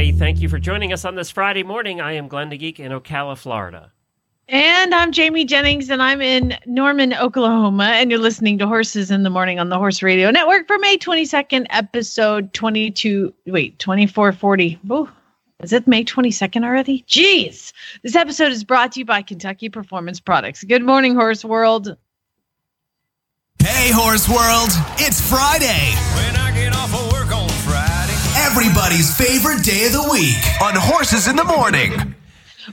Everybody. Thank you for joining us on this Friday morning. I am Glenn the Geek in Ocala, Florida. And I'm Jamie Jennings, and I'm in Norman, Oklahoma. And you're listening to Horses in the Morning on the Horse Radio Network for May 22nd, episode 22. Wait, 2440. Oh, is it May 22nd already? Jeez. This episode is brought to you by Kentucky Performance Products. Good morning, Horse World. Hey, Horse World, it's Friday. Everybody's favorite day of the week on Horses in the Morning.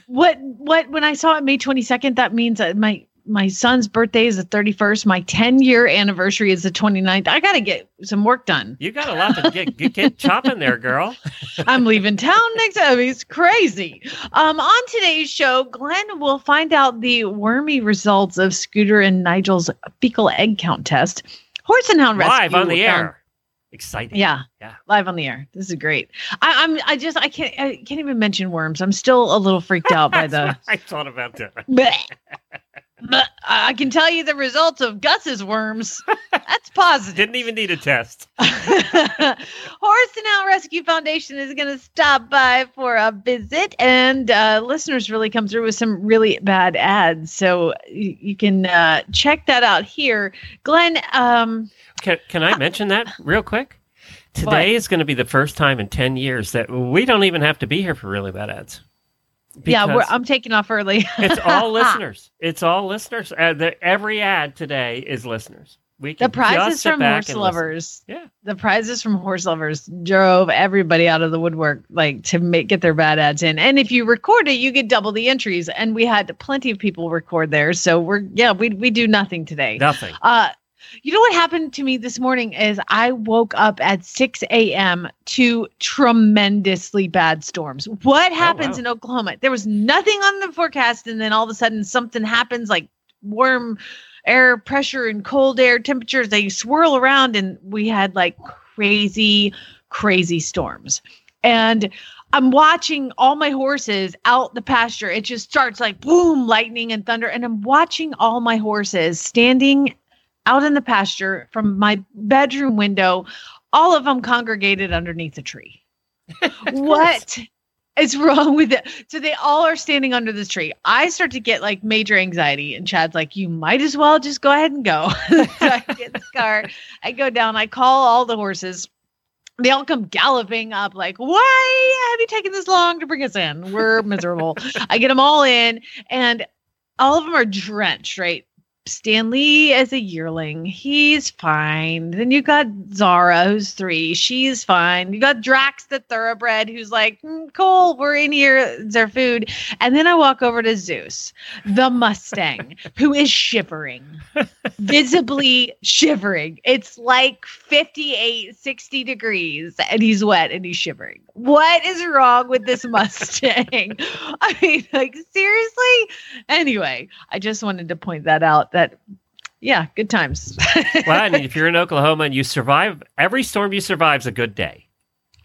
What, what, when I saw it May 22nd, that means that my, my son's birthday is the 31st. My 10 year anniversary is the 29th. I got to get some work done. You got a lot to get, get, get chopping there, girl. I'm leaving town next. I mean, it's crazy. Um, on today's show, Glenn will find out the wormy results of Scooter and Nigel's fecal egg count test. Horse and Hound Live Rescue on the found- air. Exciting. Yeah, Yeah. live on the air. This is great. I, I'm. I just. I can't. I can't even mention worms. I'm still a little freaked out by the. I thought about that. But I can tell you the results of Gus's worms. That's positive. Didn't even need a test. Horse and Hound Rescue Foundation is going to stop by for a visit, and uh, listeners really come through with some really bad ads. So you, you can uh, check that out here. Glenn, um, Can, can I mention that real quick? Today is going to be the first time in 10 years that we don't even have to be here for really bad ads. Yeah, we're, I'm taking off early. it's all listeners. It's all listeners. Uh, the, every ad today is listeners. We the prizes from horse listen. lovers. Yeah. The prizes from Horseloverz drove everybody out of the woodwork, like to make get their bad ads in. And if you record it, you get double the entries. And we had plenty of people record there, so we're yeah, we we do nothing today. Nothing. Uh, you know what happened to me this morning is I woke up at 6 a.m. to tremendously bad storms. What oh, happens wow. in Oklahoma? There was nothing on the forecast, and then all of a sudden something happens like warm air pressure and cold air temperatures. They swirl around, and we had like crazy, crazy storms. And I'm watching all my horses out the pasture. It just starts like boom, lightning and thunder. And I'm watching all my horses standing out in the pasture from my bedroom window, all of them congregated underneath a tree. what is wrong with it? So they all are standing under this tree. I start to get like major anxiety, and Chad's like, You might as well just go ahead and go. so I get the car, I go down, I call all the horses. They all come galloping up, like, Why have you taken this long to bring us in? We're miserable. I get them all in, and all of them are drenched, right? Stanley as a yearling, he's fine. Then you got Zara, who's three, she's fine. You got Drax, the thoroughbred, who's like, "Mm, Cole, we're in here, it's our food. And then I walk over to Zeus, the Mustang, who is shivering, visibly shivering. It's like 58, 60 degrees, and he's wet and he's shivering. What is wrong with this Mustang? I mean, like, seriously? Anyway, I just wanted to point that out that, yeah, good times. well, I mean, if you're in Oklahoma and you survive, every storm you survive is a good day.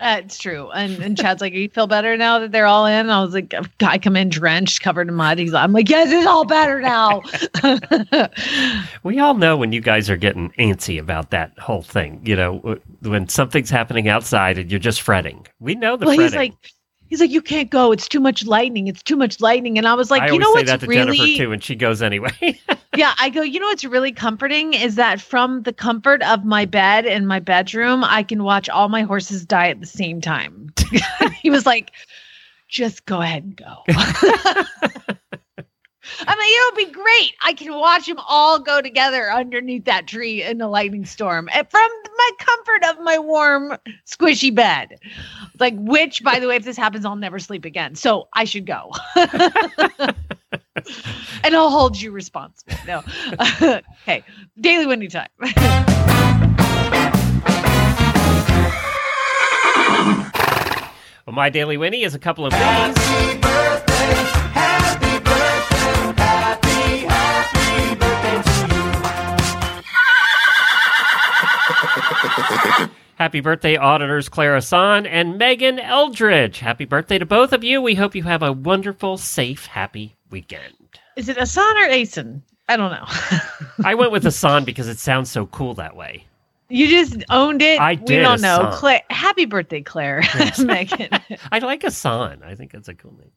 Uh, it's true. And, and Chad's like, you feel better now that they're all in? I was like, I come in drenched, covered in mud. He's like, I'm like, yes, it's all better now. We all know when you guys are getting antsy about that whole thing. You know, when something's happening outside and you're just fretting. We know the well, fretting. he's like, he's like, you can't go. It's too much lightning. It's too much lightning. And I was like, I you know what's that to really Jennifer too, and she goes anyway. yeah, I go, you know what's really comforting is that from the comfort of my bed in my bedroom, I can watch all my horses die at the same time. he was like, just go ahead and go. I mean, it would be great. I can watch them all go together underneath that tree in a lightning storm and from my comfort of my warm, squishy bed. Like, which, by the way, if this happens, I'll never sleep again. So I should go. and I'll hold you responsible. No. okay. Daily winning time. well, my daily Winnie is a couple of things. Happy birthday, auditors Clara San and Megan Eldridge. Happy birthday to both of you. We hope you have a wonderful, safe, happy weekend. Is it Asan or Asen? I don't know. I went with Asan because it sounds so cool that way. you just owned it. I We don't know. Asan. Claire, happy birthday, Claire. Megan. I like Asan. I think that's a cool name.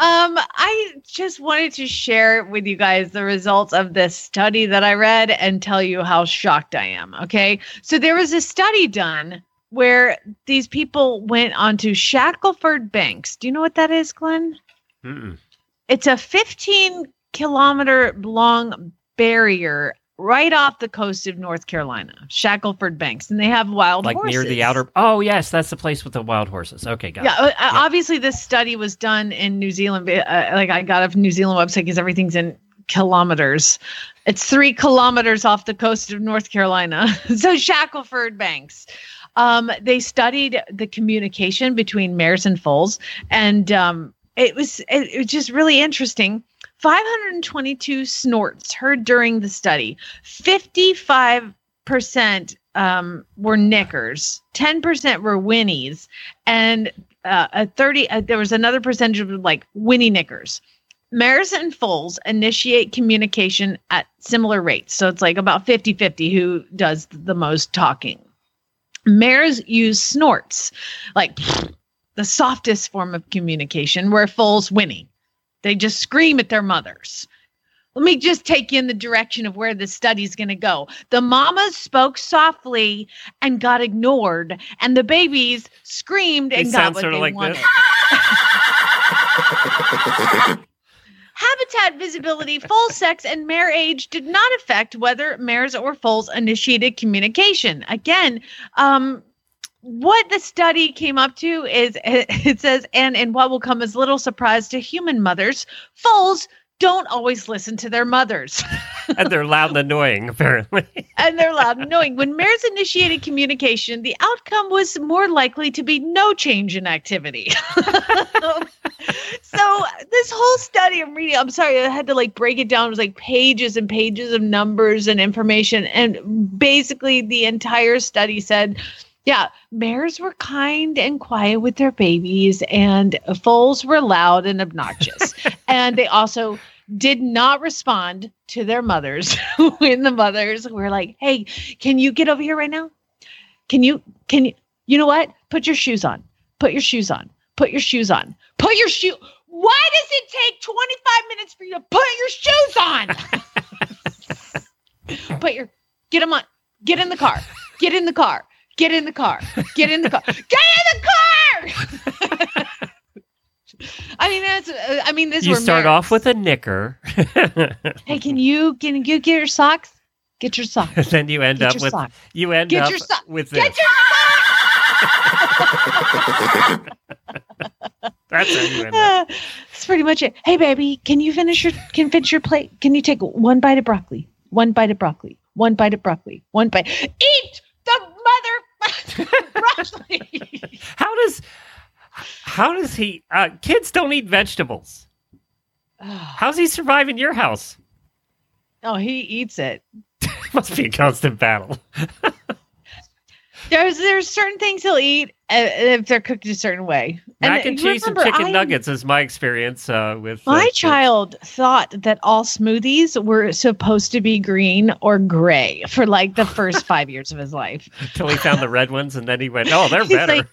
Um, I just wanted to share with you guys the results of this study that I read and tell you how shocked I am. Okay. So there was a study done where these people went onto Shackelford Banks. Do you know what that is, Glenn? Mm-mm. It's a 15 kilometer long barrier right off the coast of North Carolina, Shackelford Banks, and they have wild Like near the outer. Oh, yes, that's the place with the wild horses. Okay, got Yeah, it. uh, uh, obviously this study was done in New Zealand. Uh, like I got a New Zealand website because everything's in kilometers. It's three kilometers off the coast of North Carolina. so Shackelford Banks. Um, they studied the communication between mares and foals, and um, it was it, it was just really interesting. 522 snorts heard during the study. 55 percent um, were knickers, 10% were whinnies, and uh, a 30 uh, there was another percentage of like whinny knickers. Mares and foals initiate communication at similar rates. So it's like about 50 50 who does the most talking. Mares use snorts, like the softest form of communication, where foals whinny. They just scream at their mothers. Let me just take you in the direction of where this study's going to go. The mamas spoke softly and got ignored, and the babies screamed They and got sound what sort they of like wanted. this. Habitat visibility, foal sex, and mare age did not affect whether mares or foals initiated communication. Again, um, what the study came up to is it says, and in what will come as little surprise to human mothers, foals don't always listen to their mothers. and they're loud and annoying, apparently. and they're loud and knowing. When mares initiated communication, the outcome was more likely to be no change in activity. so this whole study I'm reading, I'm sorry, I had to like break it down. It was like pages and pages of numbers and information. And basically the entire study said, yeah, mares were kind and quiet with their babies, and foals were loud and obnoxious. and they also did not respond to their mothers when the mothers were like, "Hey, can you get over here right now? Can you can you you know what? Put your shoes on. Put your shoes on. Put your shoes on. Put your shoe Why does it take 25 minutes for you to put your shoes on? put your get them on. Get in the car. Get in the car. Get in the car. Get in the car. Get in the car. I mean, that's. Uh, I mean, this. you start off with a knicker, Hey, can you can you get your socks? Get your socks. then you end Get up with socks. you end Get up your sock- with this. Get your That's how you end up. Uh, That's pretty much it. Hey, baby, can you finish your can finish your plate? Can you take one bite of broccoli? One bite of broccoli. One bite of broccoli. One bite. Eat broccoli. How does how does he? Uh, kids don't eat vegetables. How's he survive in your house? oh, he eats it. Must be a constant battle. There's there's certain things he'll eat uh, if they're cooked a certain way. Mac and cheese and remember, chicken I- nuggets is my experience uh, with uh, My child thought that all smoothies were supposed to be green or gray for like the first five years of his life. Until he found the red ones, and then he went, "Oh, they're He's better."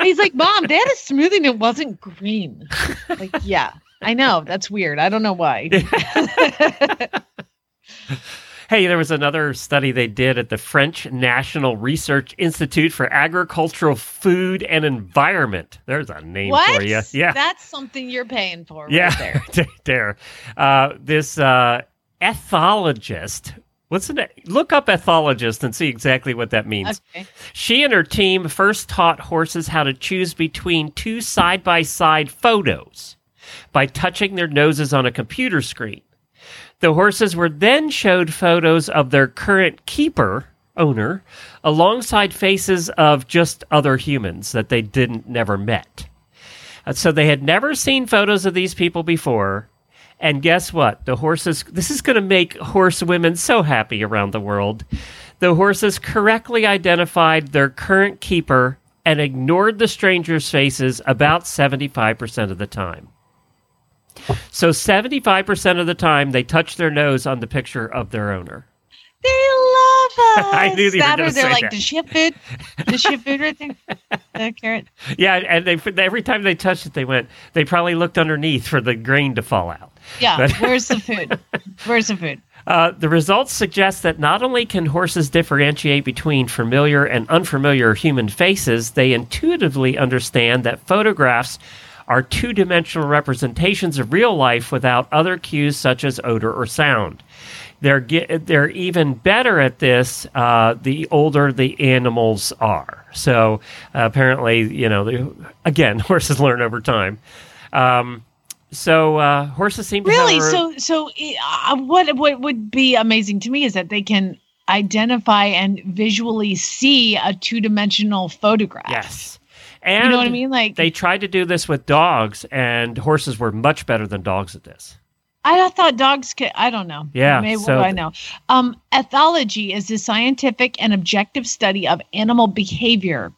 He's like, Mom, they had a smoothie and it wasn't green. Like, yeah, I know. That's weird. I don't know why. Hey, there was another study they did at the French National Research Institute for Agricultural Food and Environment. There's a name what? for you. Yeah. That's something you're paying for right yeah. there. there. Uh, this uh, ethologist. What's the name? Look up ethologist and see exactly what that means. Okay. She and her team first taught horses how to choose between two side by side photos by touching their noses on a computer screen. The horses were then showed photos of their current keeper, owner, alongside faces of just other humans that they didn't never met. Uh, So they had never seen photos of these people before, And guess what? The horses, this is going to make horse women so happy around the world. The horses correctly identified their current keeper and ignored the strangers' faces about 75% of the time. So 75% of the time, they touch their nose on the picture of their owner. They love us. I knew you were that or they're say like, that. does she have food? Does she have food right there? The carrot. Yeah, and they every time they touched it, they went. They probably looked underneath for the grain to fall out. Yeah. But- Where's the food? Where's the food? Uh, the results suggest that not only can horses differentiate between familiar and unfamiliar human faces, they intuitively understand that photographs are two dimensional representations of real life without other cues such as odor or sound. They're, ge- they're even better at this uh, the older the animals are. So uh, apparently, you know, the, again, horses learn over time. Um, so uh, horses seem to Really? have So, so uh, what what would be amazing to me is that they can identify and visually see a two dimensional photograph. Yes. And You know what I mean? Like they tried to do this with dogs, and horses were much better than dogs at this. I thought dogs could. I don't know. Yeah, Maybe so I know? Um, ethology is the scientific and objective study of animal behavior,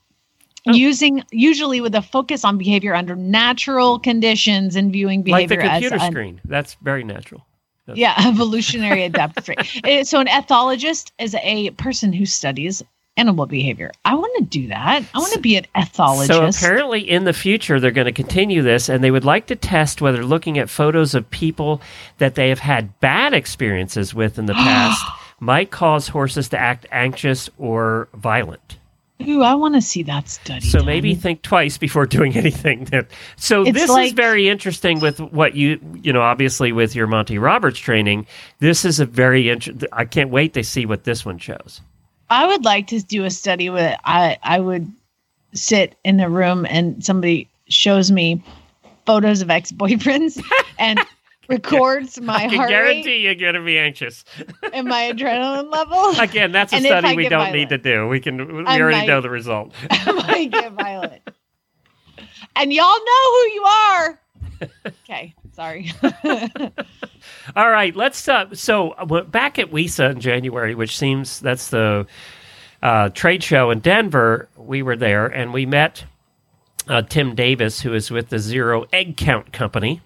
Oh. using usually with a focus on behavior under natural conditions and viewing behavior like the as computer an- screen. That's very natural. Yeah, evolutionary adaptive. Eh, So an ethologist is a person who studies animal behavior. I want to do that. I want to be an ethologist. So apparently, in the future, they're going to continue this, and they would like to test whether looking at photos of people that they have had bad experiences with in the past might cause horses to act anxious or violent. Ooh, I want to see that study. So done. maybe think twice before doing anything. That, so It's this is very interesting with what you you know obviously with your Monty Roberts training. This is a very interesting. I can't wait to see what this one shows. I would like to do a study where I I would sit in a room and somebody shows me photos of ex-boyfriends and records my I can heart guarantee rate you're going to be anxious. and my adrenaline level. Again, that's a And study we don't violent. need to do. We can. We I already might. know the result. I might get violent. And y'all know who you are. Okay, sorry. All right, let's. Uh, so uh, back at WESA in January, which seems that's the uh, trade show in Denver. We were there and we met uh, Tim Davis, who is with the Zero Egg Count Company.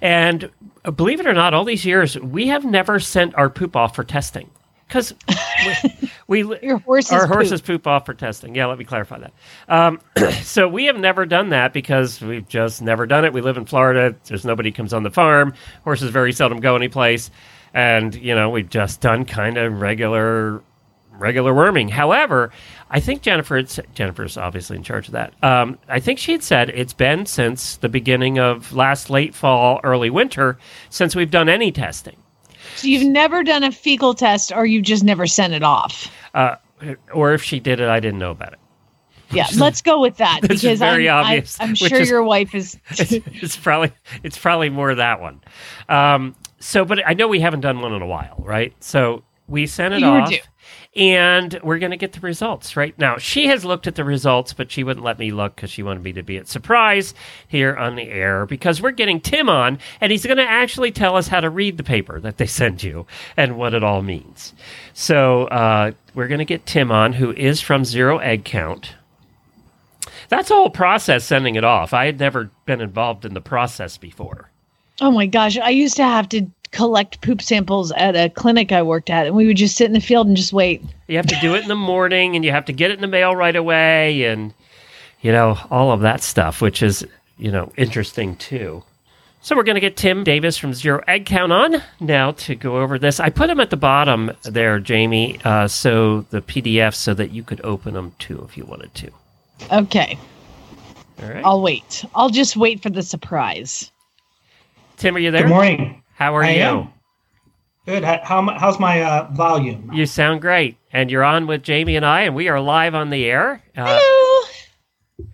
And uh, believe it or not, all these years we have never sent our poop off for testing because we, Your horses our poop. horses poop off for testing. Yeah, let me clarify that. Um, so we have never done that because we've just never done it. We live in Florida. There's nobody comes on the farm. Horses very seldom go anyplace, and you know we've just done kind of regular regular worming. However, I think Jennifer Jennifer's obviously in charge of that. Um, I think she had said it's been since the beginning of last late fall, early winter since we've done any testing. So you've never done a fecal test or you've just never sent it off. Uh, or if she did it, I didn't know about it. Yeah, let's go with that because very I'm, obvious, I, which sure is- your wife is. it's, it's probably it's probably more that one. Um, so, but I know we haven't done one in a while, right? So we sent it You off, due. And we're going to get the results right now. She has looked at the results, but she wouldn't let me look because she wanted me to be at surprise here on the air because we're getting Tim on, and he's going to actually tell us how to read the paper that they send you and what it all means. So uh, we're going to get Tim on, who is from Zero Egg Count. That's a whole process sending it off. I had never been involved in the process before. Oh my gosh, I used to have to collect poop samples at a clinic I worked at, and we would just sit in the field and just wait. You have to do it in the morning and you have to get it in the mail right away and you know, all of that stuff, which is, you know, interesting too. So we're going to get Tim Davis from Zero Egg Count on now to go over this. I put him at the bottom there, Jamie, uh, so the PDF so that you could open them too if you wanted to. Okay, All right. I'll wait. I'll just wait for the surprise. Tim, are you there? Good morning. How are I you? am. Good. How, how how's my uh, volume? You sound great. And you're on with Jamie and I, and we are live on the air. Uh, Hello.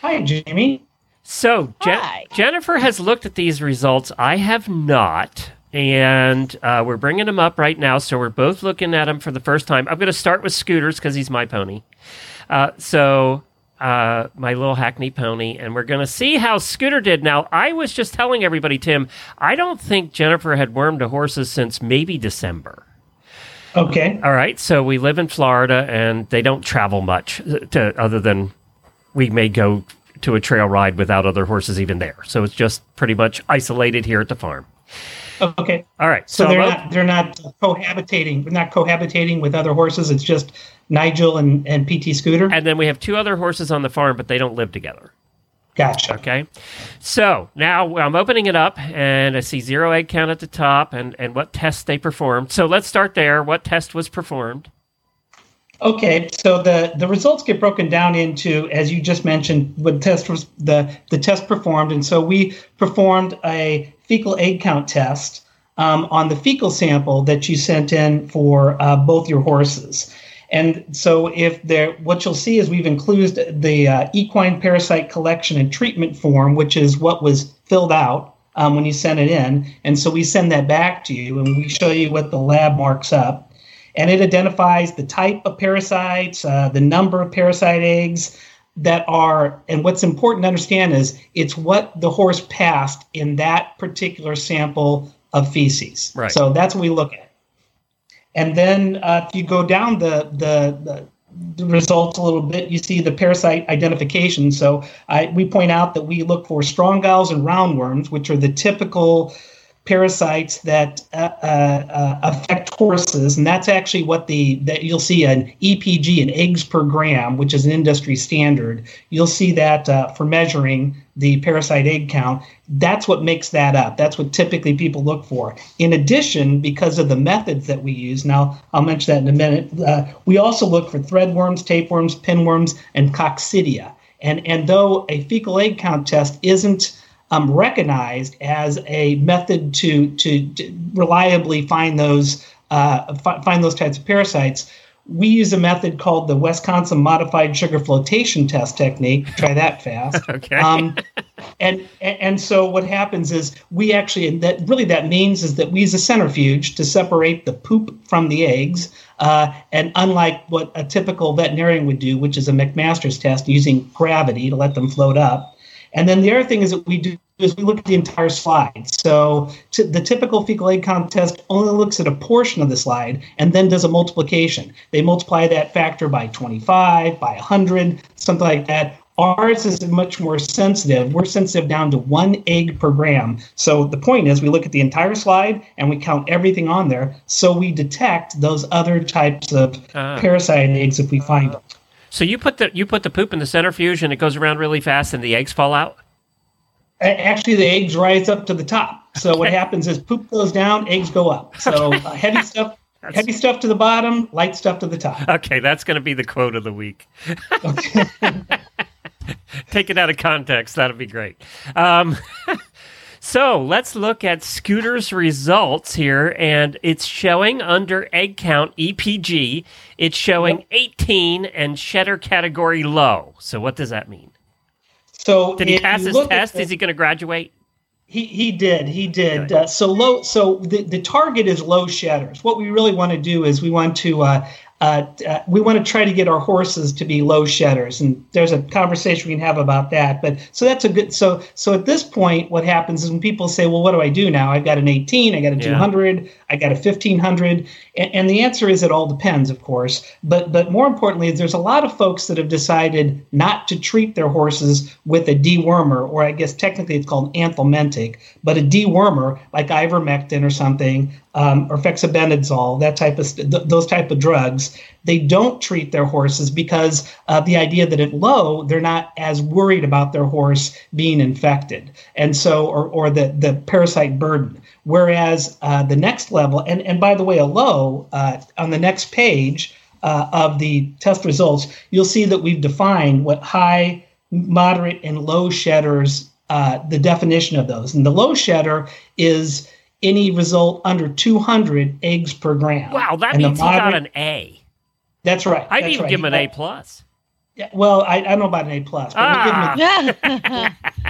Hi, Jamie. So Je- Hi. Jennifer has looked at these results. I have not. And uh, we're bringing them up right now. So we're both looking at them for the first time. I'm going to start with Scooters because he's my pony. Uh, so uh, my little Hackney pony, and we're going to see how Scooter did. Now, I was just telling everybody, Tim, I don't think Jennifer had wormed a horses since maybe December. Okay. All right, so we live in Florida, and they don't travel much, uh, to, other than we may go to a trail ride without other horses even there. So it's just pretty much isolated here at the farm. Okay. All right, So so, they're I'm not they're not cohabitating. They're not cohabitating with other horses. It's just Nigel and, and PT Scooter. and then we have two other horses on the farm, but they don't live together. Gotcha. Okay. So now I'm opening it up and I see zero egg count at the top and, and what tests they performed. So let's start there. What test was performed? Okay, so the the results get broken down into, as you just mentioned, what test was the the test performed, and so we performed a fecal egg count test um, on the fecal sample that you sent in for uh, both your horses. And so, if there, what you'll see is we've included the uh, equine parasite collection and treatment form, which is what was filled out um, when you sent it in. And so we send that back to you, and we show you what the lab marks up and it identifies the type of parasites, uh, the number of parasite eggs that are, and what's important to understand is it's what the horse passed in that particular sample of feces. Right. So that's what we look at. And then uh, if you go down the, the, the the results a little bit, you see the parasite identification. So I, we point out that we look for strongyles and roundworms, which are the typical parasites that uh, uh, affect horses, and that's actually what the that you'll see an EPG, an eggs per gram, which is an industry standard. You'll see that uh, for measuring the parasite egg count. That's what makes that up. That's what typically people look for. In addition, because of the methods that we use, now I'll mention that in a minute. Uh, we also look for threadworms, tapeworms, pinworms, and coccidia. And and though a fecal egg count test isn't um, recognized as a method to to, to reliably find those uh, fi- find those types of parasites. We use a method called the Wisconsin Modified Sugar Flotation Test Technique. Try that fast. Okay. Um, and and so what happens is we actually and that really that means is that we use a centrifuge to separate the poop from the eggs. Uh, and unlike what a typical veterinarian would do, which is a McMaster's test using gravity to let them float up, and then the other thing is that we do is we look at the entire slide. So t- the typical fecal egg count test only looks at a portion of the slide and then does a multiplication. They multiply that factor by 25, by 100, something like that. Ours is much more sensitive. We're sensitive down to one egg per gram. So the point is, we look at the entire slide and we count everything on there, so we detect those other types of Ah. parasite eggs if we find them. So you put the you put the poop in the centrifuge and it goes around really fast and the eggs fall out. Actually, the eggs rise up to the top. So what happens is poop goes down, eggs go up. So uh, heavy stuff, heavy stuff to the bottom, light stuff to the top. Okay, that's going to be the quote of the week. Take it out of context. That'll be great. Um, so let's look at Scooter's results here, and it's showing under egg count EPG. It's showing 18 and shedder category low. So what does that mean? So Did he pass his test? the- Is he going to graduate? He he did he did. Uh, so low. So the, the target is low shedders. What we really want to do is we want to uh, uh, uh, we want to try to get our horses to be low shedders, and there's a conversation we can have about that. But so that's a good. So so at this point, what happens is when people say, "Well, what do I do now? I've got an 18, I got a Yeah. 200, I got a 1500," and, and the answer is it all depends, of course. But but more importantly, there's a lot of folks that have decided not to treat their horses with a dewormer, or I guess technically it's called anthelmintic, but a dewormer like ivermectin or something, um, or fexibendazole, that type of st- th- those type of drugs. They don't treat their horses because of the idea that at low they're not as worried about their horse being infected, and so or or the the parasite burden. Whereas uh, the next level, and and by the way, a low uh, on the next page uh, of the test results, you'll see that we've defined what high, moderate, and low shedders. Uh, the definition of those, and the low shedder is any result under 200 eggs per gram. Wow, that And the means he got an A. That's right. I'd that's even right. give him an A plus. yeah, well, I, I don't know about an A plus, but we'll give him a Ah.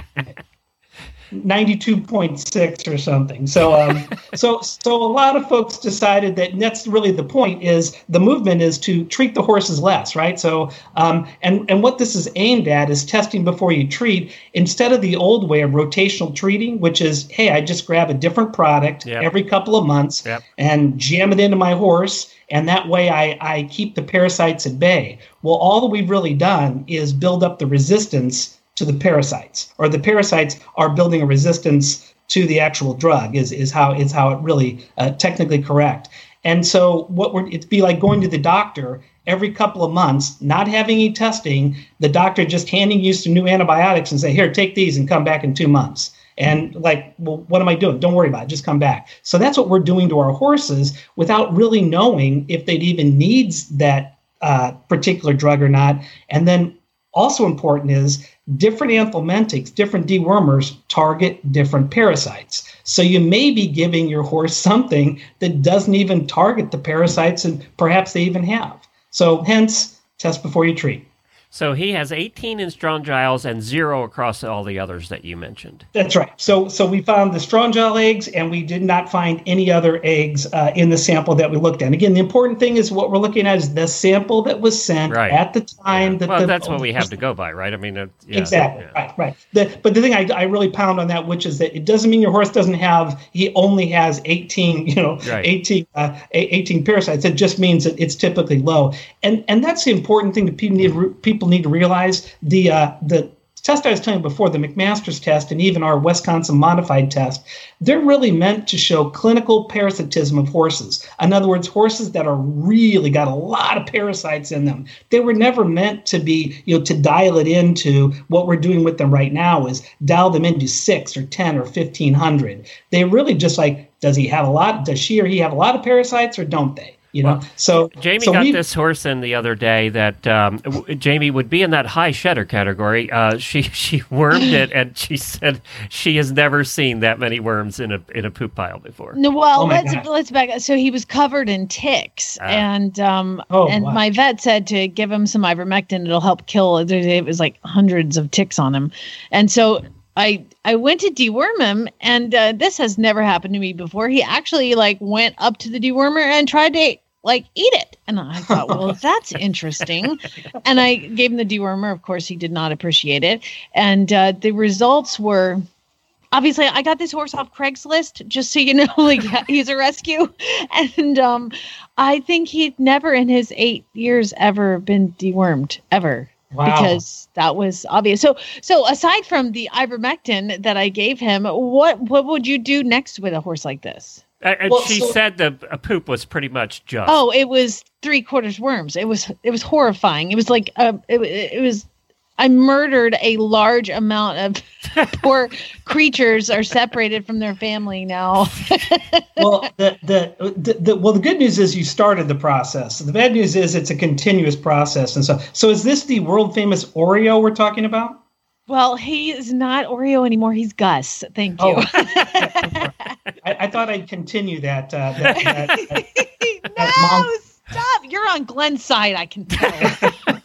92.6 or something. So, um, so, so a lot of folks decided that that's really the point is the movement is to treat the horses less, right? So, um, and, and what this is aimed at is testing before you treat instead of the old way of rotational treating, which is, hey, I just grab a different product Yep. every couple of months Yep. and jam it into my horse. And that way I, I keep the parasites at bay. Well, all that we've really done is build up the resistance to the parasites, or the parasites are building a resistance to the actual drug. Is is how is how it really uh, technically correct. And so what we're it'd be like going to the doctor every couple of months, not having any testing, the doctor just handing you some new antibiotics and say, here, take these and come back in two months. And like, well, what am I doing? Don't worry about it. Just come back. So that's what we're doing to our horses without really knowing if they'd even needs that uh, particular drug or not. And then also important is different anthelmintics, different dewormers target different parasites. So you may be giving your horse something that doesn't even target the parasites and perhaps they even have. So hence, test before you treat. So he has 18 in strongyles and zero across all the others that you mentioned. That's right. So so we found the strongyle eggs, and we did not find any other eggs uh, in the sample that we looked at. And again, the important thing is what we're looking at is the sample that was sent Right. at the time that well, the that's what we have to go by, right? I mean, uh, yeah, exactly yeah. right right the, but the thing I, I really pound on that which is that it doesn't mean your horse doesn't have he only has 18 you know Right. 18 uh, 18 parasites it just means that it's typically low and and that's the important thing that people need re- people need to realize the uh, the test I was telling you before, the McMaster's test and even our Wisconsin modified test, they're really meant to show clinical parasitism of horses. In other words, horses that are really got a lot of parasites in them. They were never meant to be, you know, to dial it into what we're doing with them right now is dial them into six or 10 or 1500. They really just like, does he have a lot? Does she or he have a lot of parasites or don't they? You know, so Jamie so got we- this horse in the other day that um, w- Jamie would be in that high shedder category. Uh, she she wormed it, and she said she has never seen that many worms in a in a poop pile before. No, well, Oh let's God. let's back. up. So he was covered in ticks, Ah. and um, Oh, and wow. my vet said to give him some ivermectin. It'll help kill. It was like hundreds of ticks on him, and so I I went to deworm him, and uh, this has never happened to me before. He actually like went up to the dewormer and tried to like eat it, and I thought, well, that's interesting. And I gave him the dewormer. Of course, he did not appreciate it, and uh, the results were obviously I got this horse off Craigslist, just so you know, like he's a rescue. And um I think he'd never in his eight years ever been dewormed ever. Wow. Because that was obvious. So so aside from the ivermectin that I gave him, what what would you do next with a horse like this? Uh, and Well, she so- said the a poop was pretty much just. Oh, it was three quarters worms. It was it was horrifying. It was like uh, it, it was. I murdered a large amount of poor creatures are separated from their family now. well, the, the, the, the well, the good news is you started the process. The bad news is it's a continuous process, and so so is this the world famous Oreo we're talking about? Well, he is not Oreo anymore. He's Gus. Thank you. Oh. I, I thought I'd continue that. Uh, that, that, that- no, mom- stop. You're on Glenn's side. I can tell.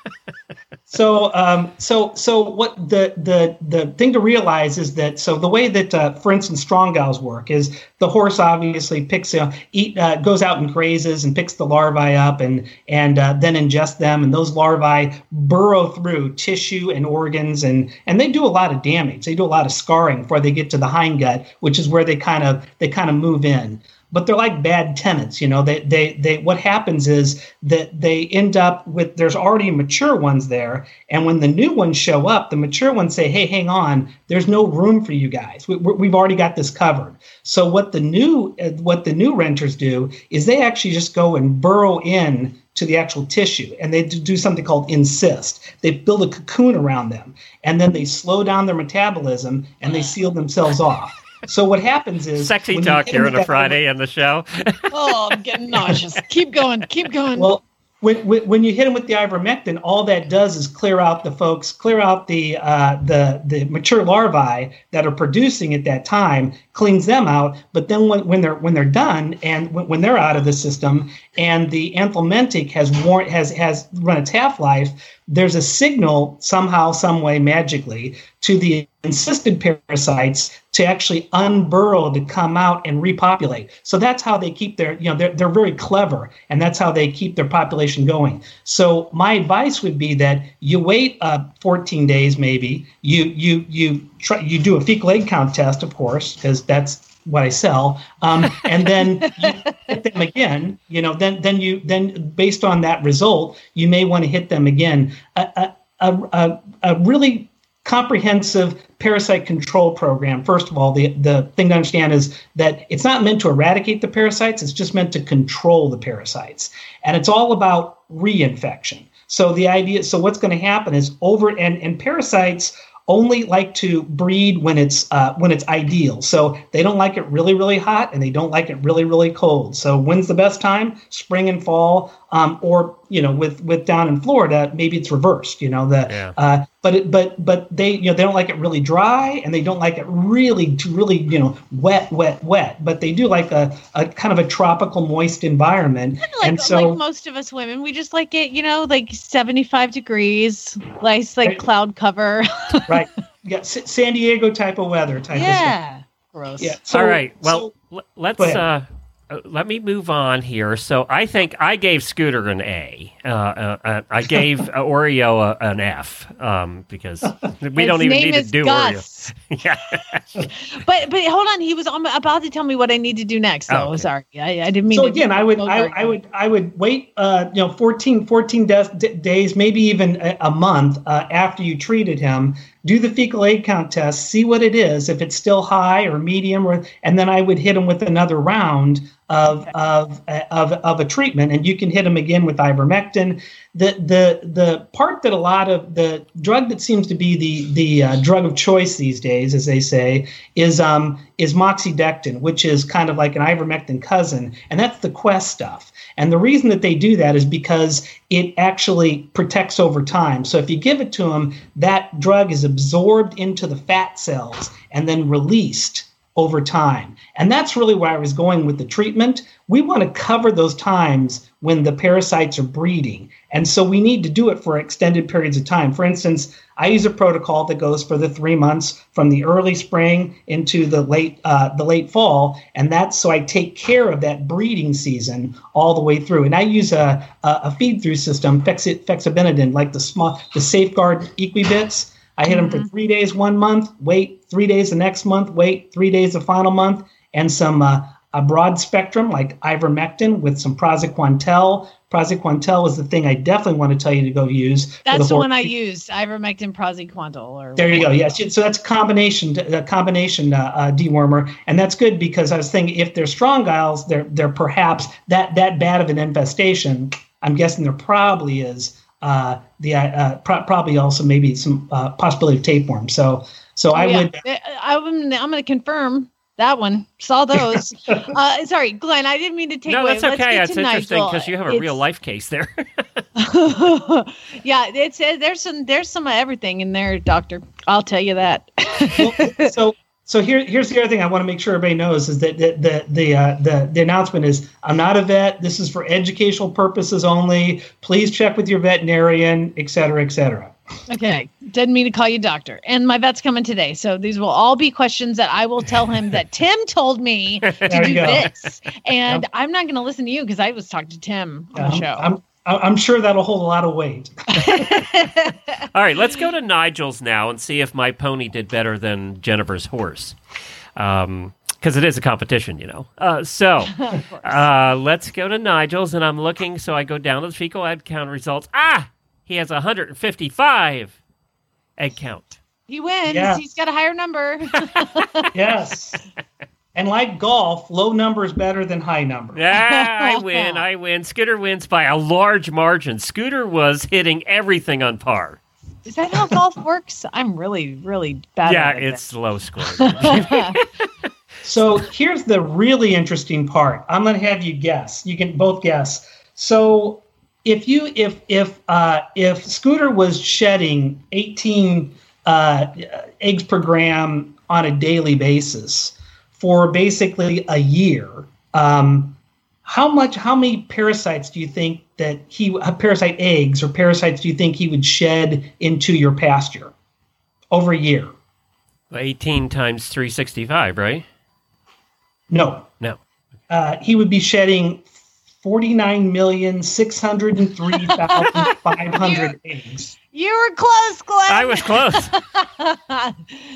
So, um, so, so what the the the thing to realize is that so the way that, uh, for instance, strongyles work is the horse obviously picks uh, eat uh, goes out and grazes and picks the larvae up and and uh, then ingests them and those larvae burrow through tissue and organs and and they do a lot of damage. They do a lot of scarring before they get to the hindgut, which is where they kind of they kind of move in but they're like bad tenants you know they they they what happens is that they end up with there's already mature ones there. And when the new ones show up the mature ones say hey hang on. There's no room for you guys. We, we- we've already got this covered. So what the new uh, what the new renters do is they actually just go and burrow in to the actual tissue and they do something called encyst. They build a cocoon around them and then they slow down their metabolism and they seal themselves off so what happens is Sexy talk here on a Friday in the show. oh, I'm getting nauseous. Keep going. Keep going. Well, when, when, when you hit them with the ivermectin, all that does is clear out the folks, clear out the uh, the the mature larvae that are producing at that time, cleans them out. But then when, when they're when they're done and when, when they're out of the system and the anthelmintic has worn has has run its half life, there's a signal somehow, some way, magically to the encysted parasites to actually unburrow to come out and repopulate. So that's how they keep their, you know, they're, they're very clever and that's how they keep their population going. So my advice would be that you wait uh, 14 days, maybe you, you, you try, you do a fecal egg count test, of course, because that's what I sell, um, and then you hit them again. You know, then then you then based on that result, you may want to hit them again. A, a, a, a really comprehensive parasite control program. First of all, the the thing to understand is that it's not meant to eradicate the parasites; it's just meant to control the parasites, and it's all about reinfection. So the idea, so what's going to happen is over and and parasites only like to breed when it's uh, when it's ideal. So they don't like it really really hot and they don't like it really really cold. So when's the best time? Spring and fall, um, or you know with with down in Florida maybe it's reversed. You know the Yeah. uh, but it, but but they you know they don't like it really dry and they don't like it really really you know wet wet wet. But they do like a, a kind of a tropical moist environment. Like, and so like most of us women, we just like it, you know, like 75 degrees, nice like Right. cloud cover. right, yeah, S- San Diego type of weather type of yeah. Gross. Yeah. So, All right. Well, so- l- let's uh, uh, let me move on here. So I think I gave Scooter an A. Uh, uh, uh, I gave uh, Oreo a, an F um, because we His don't even need to do Gus. Oreo. yeah. But but hold on, he was on, about to tell me what I need to do next. So Oh, okay. sorry, I, I didn't mean. so to again i would I, I would i would wait uh you know 14 14 de- days maybe even a, a month uh, after you treated him do the fecal egg count test see what it is if it's still high or medium or and then i would hit him with another round of of of, of a treatment. And you can hit him again with ivermectin. The the the part that a lot of the drug that seems to be the the uh, drug of choice these days as they say is um is moxidectin which is kind of like an ivermectin cousin. And that's the Quest stuff and the reason that they do that is because it actually protects over time. So if you give it to them that drug is absorbed into the fat cells and then released over time. And that's really where I was going with the treatment. We want to cover those times when the parasites are breeding. And so we need to do it for extended periods of time. For instance, I use a protocol that goes for the three months from the early spring into the late uh, the late fall, and that's so I take care of that breeding season all the way through. And I use a a, feed through system, Fexi- like the small the Safeguard Equibits. I hit them for three days one month, wait three days the next month, wait three days the final month, and some uh, a broad spectrum like ivermectin with some praziquantel. Praziquantel is the thing I definitely want to tell you to go use. That's the hor- one I used, ivermectin praziquantel. Or There you go. Yes. So that's a combination, a combination uh, uh, dewormer, and that's good because I was thinking if they're strongyles, they're they're perhaps that that bad of an infestation. I'm guessing there probably is uh, the uh, pro- probably also maybe some uh, possibility of tapeworm. So so I Oh, yeah. would. Uh, I'm, I'm going to confirm that one. Saw those. uh, sorry, Glenn. I didn't mean to take no, away. that's Let's okay. get That's interesting because you have a It's- real life case there. yeah, it's uh, there's some there's some of everything in there, Doctor. I'll tell you that. Well, so so here here's the other thing I want to make sure everybody knows is that the the the, uh, the the announcement is I'm not a vet. This is for educational purposes only. Please check with your veterinarian, et cetera, et cetera. okay, didn't mean to call you doctor. And my vet's coming today, so these will all be questions that I will tell him that Tim told me to do go. this, and I'm not going to listen to you because I was talking to Tim on the show. I'm I'm sure that'll hold a lot of weight. All right, let's go to Nigel's now and see if my pony did better than Jennifer's horse. Um, because it is a competition, you know. Uh, so uh, let's go to Nigel's, and I'm looking. So I go down to the fecal egg count results. Ah, he has 155 egg count. he wins. Yeah. He's got a higher number. Yes. And like golf, low number is better than high number. Yeah, I win. I win. Scooter wins by a large margin. Scooter was hitting everything on par. Is that how golf works? I'm really, really bad. yeah, at it. it's low score. So here's the really interesting part. I'm going to have you guess. You can both guess. So if you if if uh, if Scooter was shedding 18 uh, eggs per gram on a daily basis for basically a year, um, how much how many parasites do you think that he uh, parasite eggs or parasites do you think he would shed into your pasture over a year 18 times 365, right? no No. uh, he would be shedding 49,603,500 eggs. You were close, Glenn. I was close.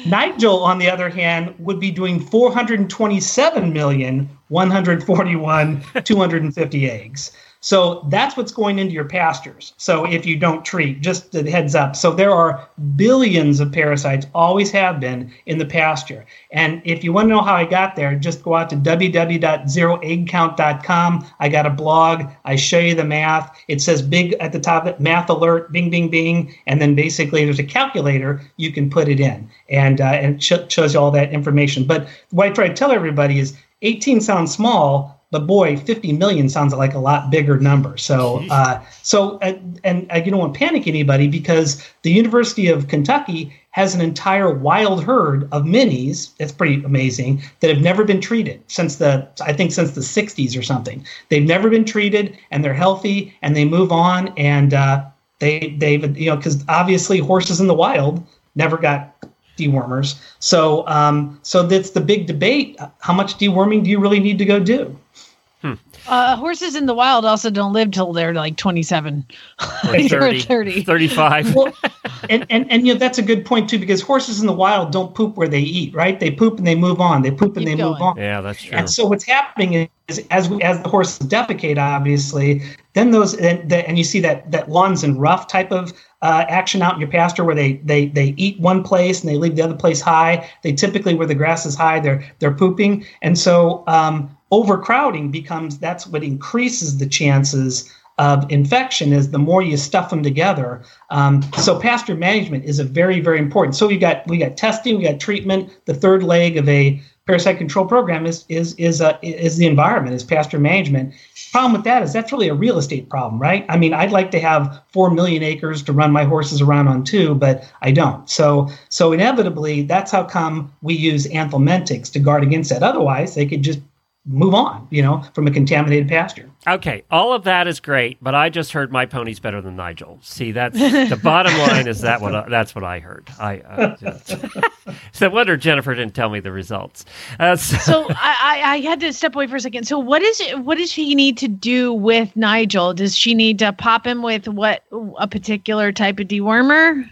Nigel, on the other hand, would be doing 427,141,250 eggs. So that's what's going into your pastures. So if you don't treat, just a heads up. So there are billions of parasites, always have been, in the pasture. And if you want to know how I got there, just go out to www.zeroeggcount.com. I got a blog. I show you the math. It says big at the top, math alert, bing, bing, bing. And then basically there's a calculator you can put it in. And, uh, and it sh- shows you all that information. But what I try to tell everybody is 18 sounds small, but boy, 50 million sounds like a lot bigger number. So, uh, so, and, and I don't want to panic anybody because the University of Kentucky has an entire wild herd of minis. That's pretty amazing that have never been treated since the, I think since the 60s or something. They've never been treated and they're healthy and they move on and uh, they, they've, you know, because obviously horses in the wild never got dewormers. So, um, so that's the big debate. How much deworming do you really need to go do? Uh, horses in the wild also don't live till they're like 27 Or Or 30, 30. 35. Well, and, and and you know that's a good point too because horses in the wild don't poop where they eat, right? They poop and they move on. They poop and Keep they move on. yeah, that's true. And so what's happening is as we, as the horses defecate, obviously, then those and, and you see that that lawns and rough type of uh, action out in your pasture where they they they eat one place and they leave the other place high. They typically where the grass is high, they're they're pooping, and so um, overcrowding becomes that's what increases the chances of infection is the more you stuff them together. Um, so pasture management is a very very important. So we got we got testing, we got treatment. The third leg of a parasite control program is is is uh, is the environment, is pasture management. Problem with that is that's really a real estate problem, right? I mean, I'd like to have four million acres to run my horses around on too, but I don't. So so inevitably, that's how come we use anthelmintics to guard against that. Otherwise, they could just move on, you know, from a contaminated pasture. Okay, all of that is great, but I just heard my pony's better than Nigel. See, that's the bottom line. Is that what I, that's what I heard? I uh, just, so wonder Jennifer didn't tell me the results. Uh, so, so I, I, I had to step away for a second. So what is? What does she need to do with Nigel? Does she need to pop him with what a particular type of dewormer?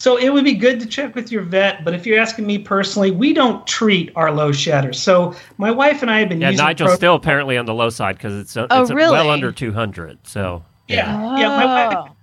So it would be good to check with your vet, but if you're asking me personally, we don't treat our low shedders. So my wife and I have been yeah, using Nigel's Pro- still apparently on the low side because it's, uh, Oh, it's really? well under two hundred. So yeah, yeah, my wife, Oh.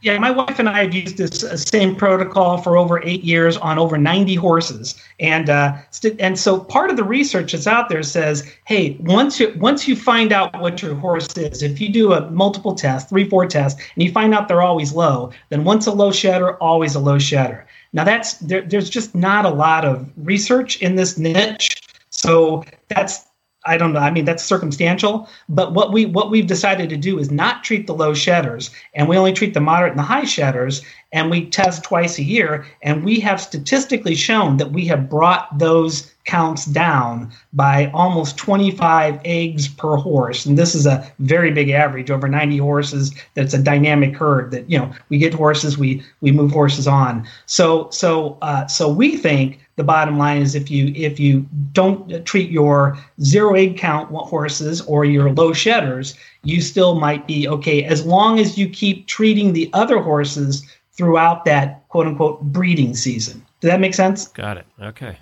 Yeah, my wife and I have used this uh, same protocol for over eight years on over 90 horses, and uh, st- and so part of the research that's out there says, hey, once you once you find out what your horse is, if you do a multiple test, three, four tests, and you find out they're always low, then once a low shedder, always a low shedder. Now that's there, there's just not a lot of research in this niche, so that's I don't know. I mean, that's circumstantial. But what we what we've decided to do is not treat the low shedders, and we only treat the moderate and the high shedders, and we test twice a year. And we have statistically shown that we have brought those counts down by almost 25 eggs per horse. And this is a very big average, over 90 horses. That's a dynamic herd. That you know, we get horses, we we move horses on. So so uh, so we think the bottom line is if you if you don't treat your zero egg count horses or your low shedders, you still might be okay as long as you keep treating the other horses throughout that quote unquote breeding season. Does that make sense? got it. Okay.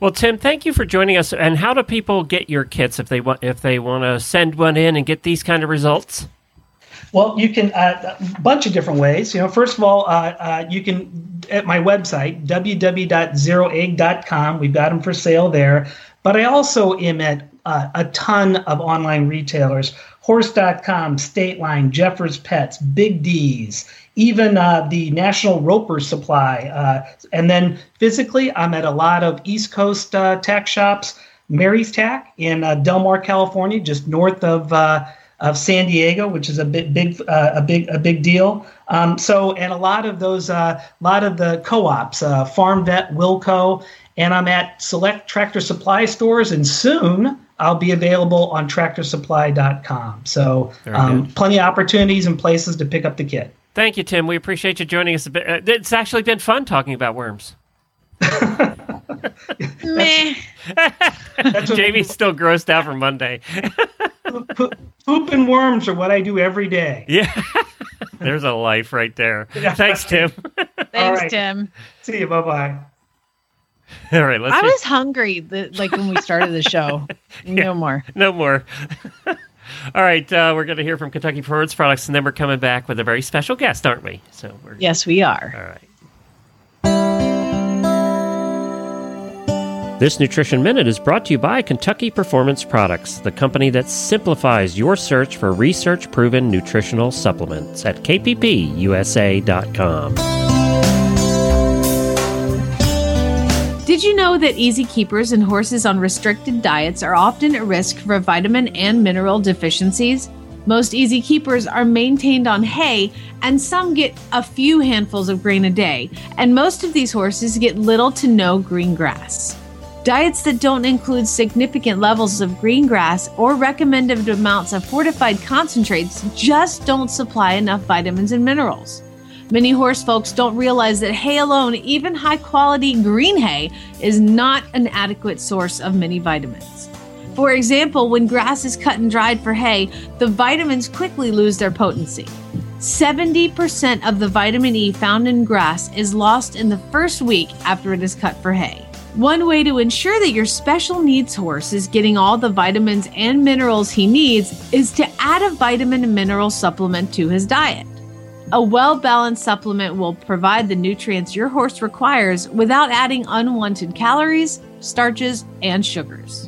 Well, Tim, thank you for joining us. And how do people get your kits if they want if they want to send one in and get these kind of results? Well, you can uh, a bunch of different ways. You know, first of all, uh, uh, you can at my website www.zeroegg.com. We've got them for sale there. But I also am at uh, a ton of online retailers: Horse.com, State Line, Jeffers Pets, Big D's, even uh, the National Roper Supply. Uh, and then physically, I'm at a lot of East Coast tack shops. Mary's Tack in uh, Del Mar, California, just north of of San Diego, which is a big, big, uh, a big, a big deal. Um, so, and a lot of those, a uh, lot of the co-ops, uh, Farm Vet, Wilco, and I'm at select tractor supply stores, and soon I'll be available on tractorsupply.com. So um, plenty of opportunities and places to pick up the kit. Thank you, Tim. We appreciate you joining us a bit. Uh, It's actually been fun talking about worms. Meh. That's Jamie's still grossed out from Monday. Poop, poop and worms are what I do every day. Yeah. There's a life right there. Thanks, Tim. Thanks, right. Tim. See you. Bye bye. All right, let's I see- was hungry, the, like when we started the show. No more. no more. All right, uh, we're going to hear from Kentucky Performance Products, and then we're coming back with a very special guest, aren't we? So we're Yes, we are. All right. This Nutrition Minute is brought to you by Kentucky Performance Products, the company that simplifies your search for research proven nutritional supplements at kppusa.com. Did you know that easy keepers and horses on restricted diets are often at risk for vitamin and mineral deficiencies? Most easy keepers are maintained on hay, and some get a few handfuls of grain a day, and most of these horses get little to no green grass. Diets that don't include significant levels of green grass or recommended amounts of fortified concentrates just don't supply enough vitamins and minerals. Many horse folks don't realize that hay alone, even high quality green hay, is not an adequate source of many vitamins. For example, when grass is cut and dried for hay, the vitamins quickly lose their potency. 70% of the vitamin E found in grass is lost in the first week after it is cut for hay. One way to ensure that your special needs horse is getting all the vitamins and minerals he needs is to add a vitamin and mineral supplement to his diet. A well balanced supplement will provide the nutrients your horse requires without adding unwanted calories, starches, and sugars.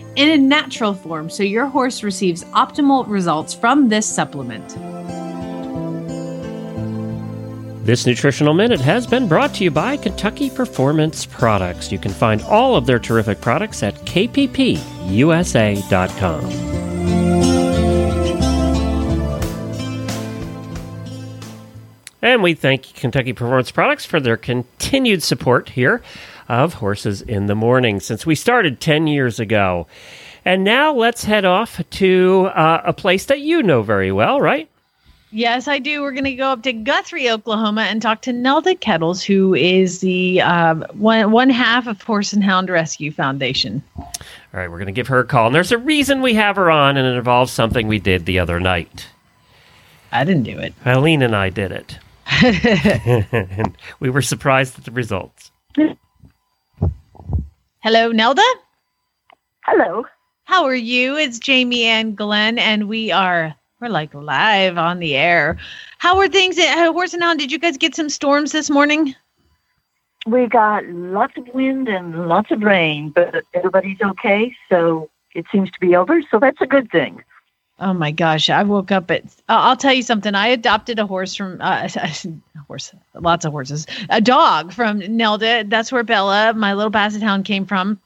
in a natural form so your horse receives optimal results from this supplement. This Nutritional Minute has been brought to you by Kentucky Performance Products. You can find all of their terrific products at kppusa.com. And we thank Kentucky Performance Products for their continued support here of Horses in the Morning since we started 10 years ago. And now let's head off to uh, a place that you know very well, right? Yes, I do. We're going to go up to Guthrie, Oklahoma, and talk to Nelda Kettles, who is the um, one one half of Horse and Hound Rescue Foundation. All right, we're going to give her a call. And there's a reason we have her on, and it involves something we did the other night. I didn't do it. Eileen and I did it. and we were surprised at the results. Hello, Nelda. Hello. How are you? It's Jamie and Glenn, and we are we're like live on the air. How are things at uh, Horse and Hound? Did you guys get some storms this morning? We got lots of wind and lots of rain, but everybody's okay, so it seems to be over, so that's a good thing. Oh my gosh! I woke up at. Uh, I'll tell you something. I adopted a horse from uh, a horse, lots of horses, a dog from Nelda. That's where Bella, my little basset hound, came from.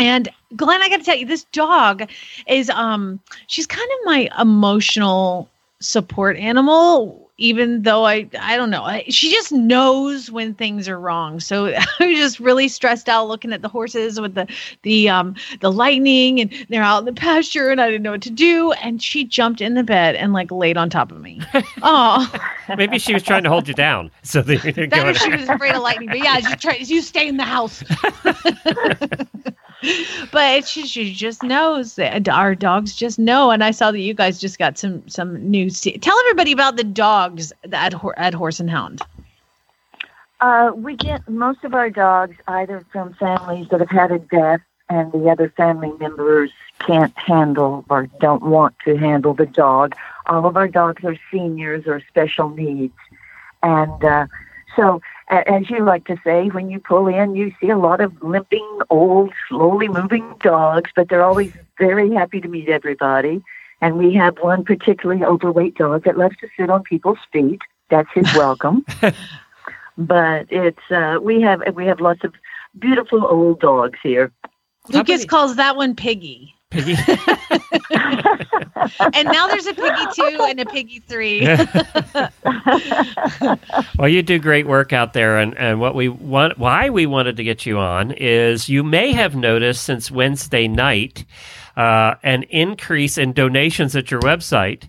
And Glenn, I got to tell you, this dog is um, she's kind of my emotional support animal. Even though I, I don't know, I, she just knows when things are wrong. So I was just really stressed out looking at the horses with the, the, um, the lightning, and they're out in the pasture, and I didn't know what to do. And she jumped in the bed and like laid on top of me. Oh, Maybe she was trying to hold you down. So they didn't go she was afraid of lightning. But yeah, she tried. You stay in the house. but she, she just knows that our dogs just know. And I saw that you guys just got some some new. Tell everybody about the dogs at at Horse and Hound. Uh, we get most of our dogs either from families that have had a death and the other family members can't handle or don't want to handle the dog. All of our dogs are seniors or special needs. And uh, so, as you like to say, when you pull in, you see a lot of limping, old, slowly moving dogs, but they're always very happy to meet everybody. And we have one particularly overweight dog that loves to sit on people's feet. That's his welcome. but it's uh, we have we have lots of beautiful old dogs here. Lucas many- calls that one Piggy. Piggy. And now there's a Piggy 2 and a Piggy 3. well, you do great work out there, and, and what we want, why we wanted to get you on is you may have noticed since Wednesday night uh, an increase in donations at your website,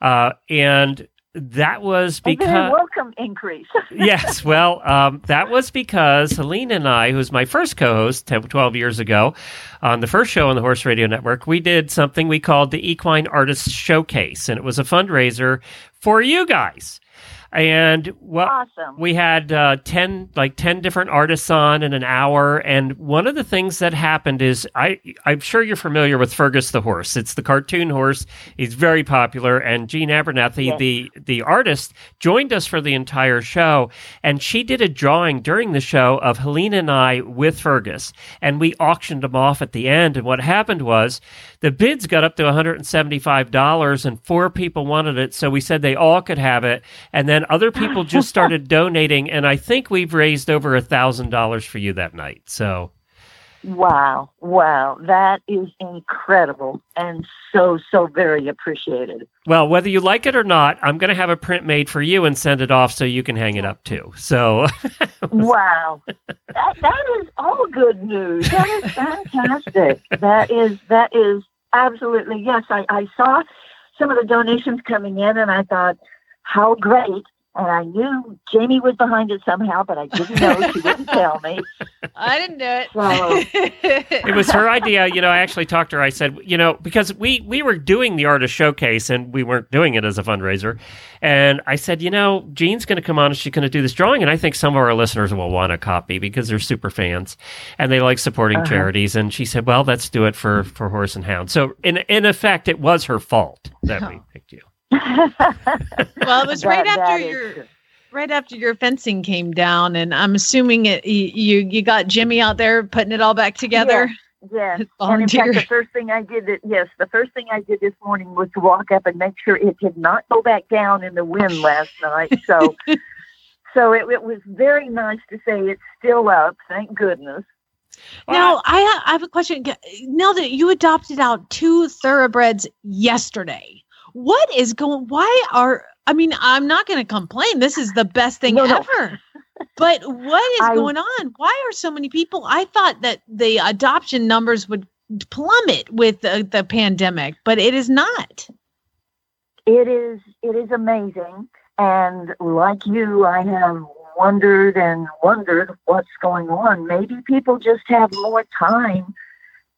uh, and that was because welcome increase. yes, well, um, that was because Helene and I, who's my first co-host 10, 12 years ago on the first show on the Horse Radio Network, we did something we called the Equine Artists Showcase, and it was a fundraiser for you guys. And what awesome. we had uh, 10 like 10 different artists on in an hour. And one of the things that happened is i i'm sure you're familiar with fergus the horse. It's the cartoon horse. He's very popular. And jean abernethy Yes. the the artist joined us for the entire show. And she did a drawing during the show of helena and i with fergus. And we auctioned them off at the end. And what happened was the bids got up to $175 and four people wanted it so we said they all could have it. And then other people just started donating and i think we've raised over a thousand dollars for you that night. So Wow, wow, that is incredible and so so very appreciated. well whether you like it or not i'm going to have a print made for you and send it off so you can hang it up too so Wow, that that is all good news. That is fantastic. that is that is absolutely yes. I I saw some of the donations coming in, and I thought, how great. And I knew Jamie was behind it somehow, but I didn't know. She didn't tell me. I didn't do it. So it was her idea you know i actually talked to her i said you know because we we were doing the artist showcase and we weren't doing it as a fundraiser and i said you know jean's going to come on and she's going to do this drawing and i think some of our listeners will want a copy because they're super fans and they like supporting Uh-huh. charities and she said well let's do it for for horse and hound so in in effect it was her fault that we picked you Well, it was right that- after that is your right after your fencing came down, and I'm assuming it you you got Jimmy out there putting it all back together. Yes. And in fact, the first thing I did, that yes, the first thing I did this morning was to walk up and make sure it did not go back down in the wind last night. So, so it, it was very nice to say it's still up. Thank goodness. Now, I, I have a question. Now that you adopted out two thoroughbreds yesterday, what is going? Why are? I mean, I'm not going to complain. This is the best thing No, no. ever. But what is I- going on? Why are so many people? I thought that the adoption numbers would plummet with the, the pandemic, but it is not. It is it is amazing, and like you, I have wondered and wondered what's going on. Maybe people just have more time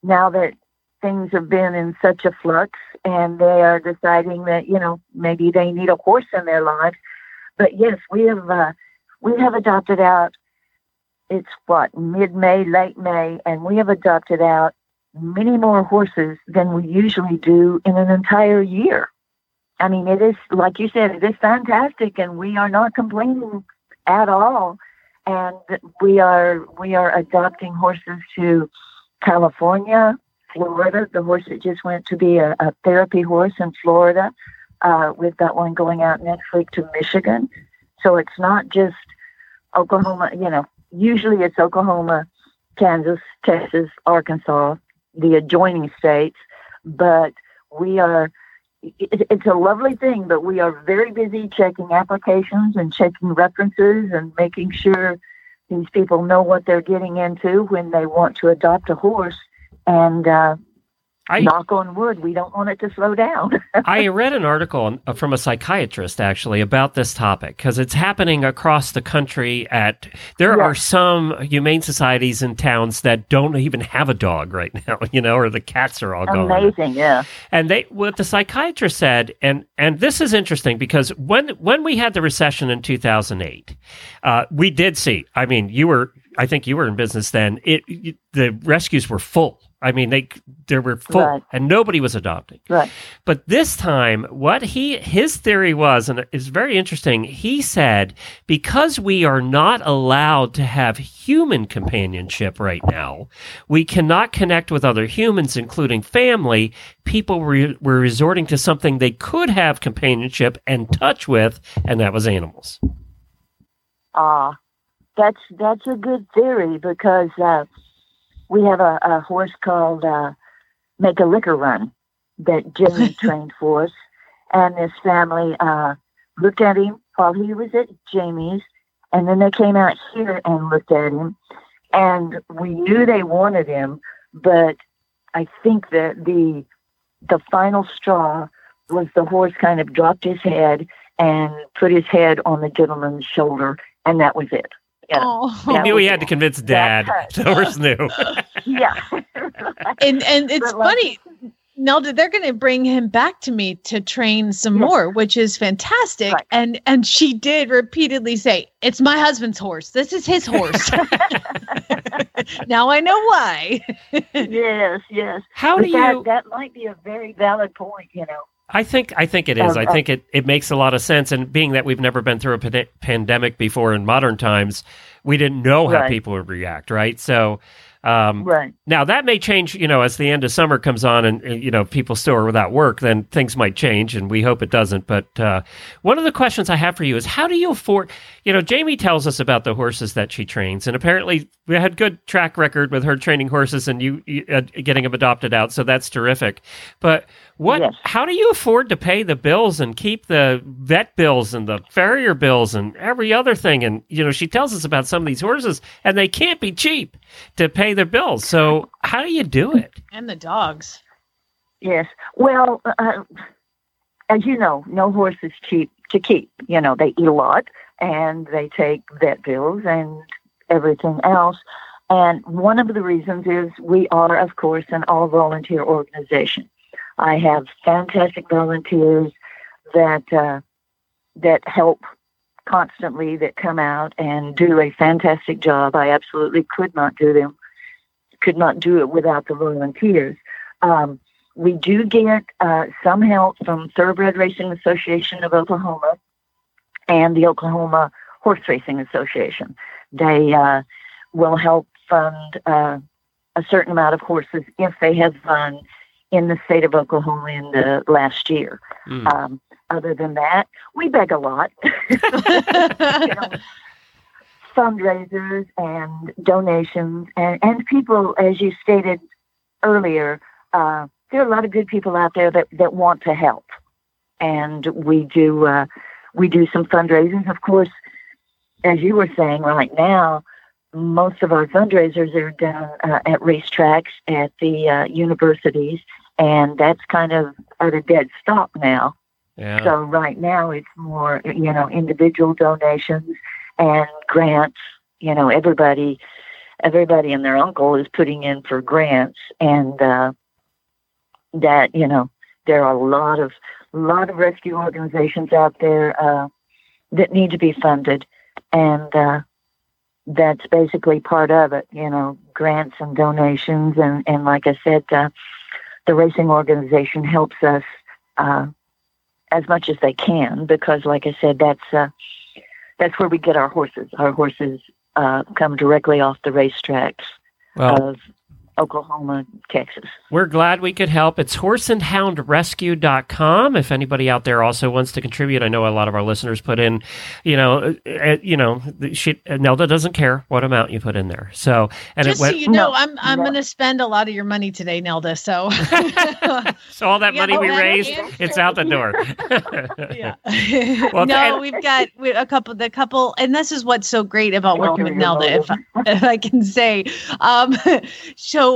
now that things have been in such a flux, and they are deciding that you know maybe they need a horse in their lives. But yes, we have uh, we have adopted out. It's what mid May, late May, and we have adopted out many more horses than we usually do in an entire year. I mean, it is like you said, it is fantastic, and we are not complaining at all. And we are we are adopting horses to California, Florida. The horse that just went to be a, a therapy horse in Florida. Uh, we've got one going out next week to Michigan. So it's not just Oklahoma. You know, usually it's Oklahoma, Kansas, Texas, Arkansas, the adjoining states. But we are it, it's a lovely thing, but we are very busy checking applications and checking references and making sure these people know what they're getting into when they want to adopt a horse. And uh, I- knock on wood, we don't want it to slow down. I read an article from a psychiatrist actually about this topic because it's happening across the country. At there Yeah. are some humane societies in towns that don't even have a dog right now, you know, or the cats are all gone. Amazing, yeah. And they what the psychiatrist said, and and this is interesting because when when we had the recession in two thousand eight, uh, we did see. I mean, you were I think you were in business then. It, it the rescues were full. I mean, they there were full, Right. and nobody was adopting. Right. But this time, what he his theory was, and it's very interesting. He said because we are not allowed to have human companionship right now, we cannot connect with other humans, including family. People were, were resorting to something they could have companionship and touch with, and that was animals. Ah, that's that's a good theory because uh, we have a, a horse called uh, Make a Liquor Run that Jimmy trained for us, and this family uh, looked at him while he was at Jamie's, and then they came out here and looked at him, and we knew they wanted him, but I think that the the final straw was the horse kind of dropped his head and put his head on the gentleman's shoulder, and that was it. You know, Oh. He knew he had to convince Dad. That The horse knew. yeah. and and it's But like- funny Nelda, they're going to bring him back to me to train some Yes. more, which is fantastic. Right. And and she did repeatedly say, "It's my husband's horse. This is his horse." now I know why. yes, yes. How But do that, you? that might be a very valid point, you know. I think I think it is. I Uh, think it, it makes a lot of sense. And being that we've never been through a pande- pandemic before in modern times, we didn't know how Right. people would react, right? So um, Right. now that may change. You know, as the end of summer comes on, and, and, you know people still are without work, then things might change, and we hope it doesn't. But uh, one of the questions I have for you is, how do you afford? You know, Jamie tells us about the horses that she trains, and apparently we had good track record with her training horses and you, you uh, getting them adopted out, so that's terrific. But what? Yes. How do you afford to pay the bills and keep the vet bills and the farrier bills and every other thing? And you know, she tells us about some of these horses, and they can't be cheap to pay their bills. So how do you do it? and the dogs. Yes. Well, uh, as you know, no horse is cheap to keep. You know, they eat a lot and they take vet bills and everything else. And one of the reasons is we are, of course, an all volunteer organization. I have fantastic volunteers that uh, that help constantly, that come out and do a fantastic job. I absolutely could not do them, could not do it without the volunteers. Um, we do get uh, some help from Thoroughbred Racing Association of Oklahoma and the Oklahoma Horse Racing Association. They uh, will help fund uh, a certain amount of horses if they have run in the state of Oklahoma in the last year. Hmm. Um, other than that, we beg a lot. you know, fundraisers and donations and, and people, as you stated earlier, uh, there are a lot of good people out there that, that want to help. And we do uh, we do some fundraising. Of course, as you were saying right now, most of our fundraisers are done uh, at racetracks, at the uh, universities, and that's kind of at a dead stop now. Yeah. So right now it's more, you know, individual donations and grants. You know, everybody, everybody and their uncle is putting in for grants, and uh, that you know there are a lot of lot of rescue organizations out there uh, that need to be funded, and uh, that's basically part of it. You know, grants and donations, and and like I said, uh, the racing organization helps us. Uh, as much as they can because like i said that's uh, that's where we get our horses our horses uh, come directly off the racetracks Well, of oklahoma texas We're glad we could help. It's horseandhoundrescue.com. If anybody out there also wants to contribute, I know a lot of our listeners put in, you know, uh, uh, you know, she, Nelda doesn't care what amount you put in there. So, and Just it went, so you know, No, I'm I'm no. going to spend a lot of your money today, Nelda. So so all that money we and- raised, and- it's out the door. yeah. Well, no, and- we've got we, a couple. The couple, and this is what's so great about working with Nelda. If, if I can say, um, so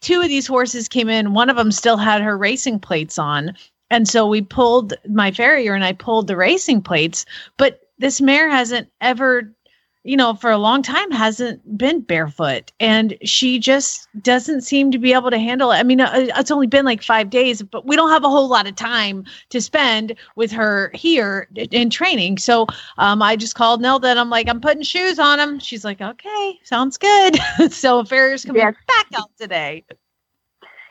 two of these horses came in. One of them still had her racing plates on, and so we pulled my farrier and I pulled the racing plates. But this mare hasn't ever, you know, for a long time hasn't been barefoot, and she just doesn't seem to be able to handle it. I mean, uh, it's only been like five days, but we don't have a whole lot of time to spend with her here in training. So um, I just called Nelda and I'm like, I'm putting shoes on him. She's like, okay, sounds good. so Farrier's coming Yes. back out today.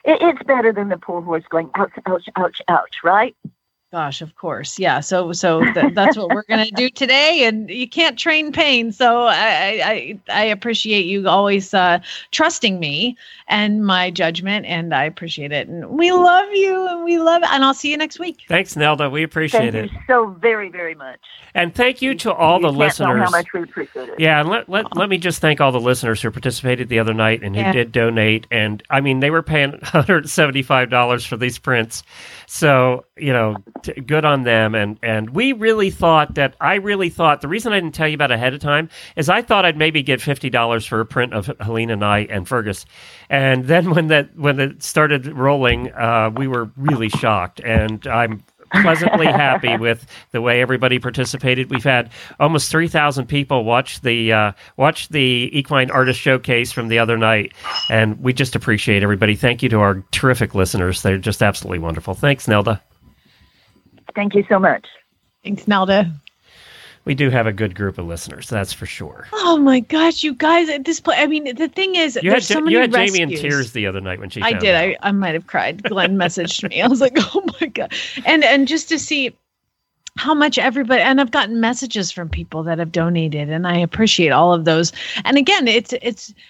it, it's better than the poor horse going ouch, ouch, ouch, ouch, right? Gosh, of course. Yeah. So so th- that's what we're gonna do today, and you can't train pain. So I I, I appreciate you always uh, trusting me and my judgment, and I appreciate it. And we love you, and we love it. And I'll see you next week. Thanks, Nelda. We appreciate Thank it. you so very, very much. And thank you to all you the can't know listeners. how much we appreciate it. Yeah, and let, let, let me just thank all the listeners who participated the other night and who Yeah. did donate. And I mean, they were paying $175 for these prints. So, you know, t- good on them. And, and we really thought that, I really thought, the reason I didn't tell you about ahead of time is I thought I'd maybe get $50 for a print of Helena and I and Fergus. And then when that, when it started rolling, uh, we were really shocked. And I'm pleasantly happy with the way everybody participated. We've had almost three thousand people watch the uh, watch the Equine Artist Showcase from the other night, and we just appreciate everybody. Thank you to our terrific listeners; they're just absolutely wonderful. Thanks, Nelda. Thank you so much. Thanks, Nelda. We do have a good group of listeners, that's for sure. Oh my gosh, you guys at this point. I mean, the thing is, You had, there's so many you had rescues. Jamie in tears the other night when she. I found did. out. I, I might have cried. Glenn messaged me. I was like, oh my god, and and just to see how much everybody and I've gotten messages from people that have donated, and I appreciate all of those. And again, it's it's I-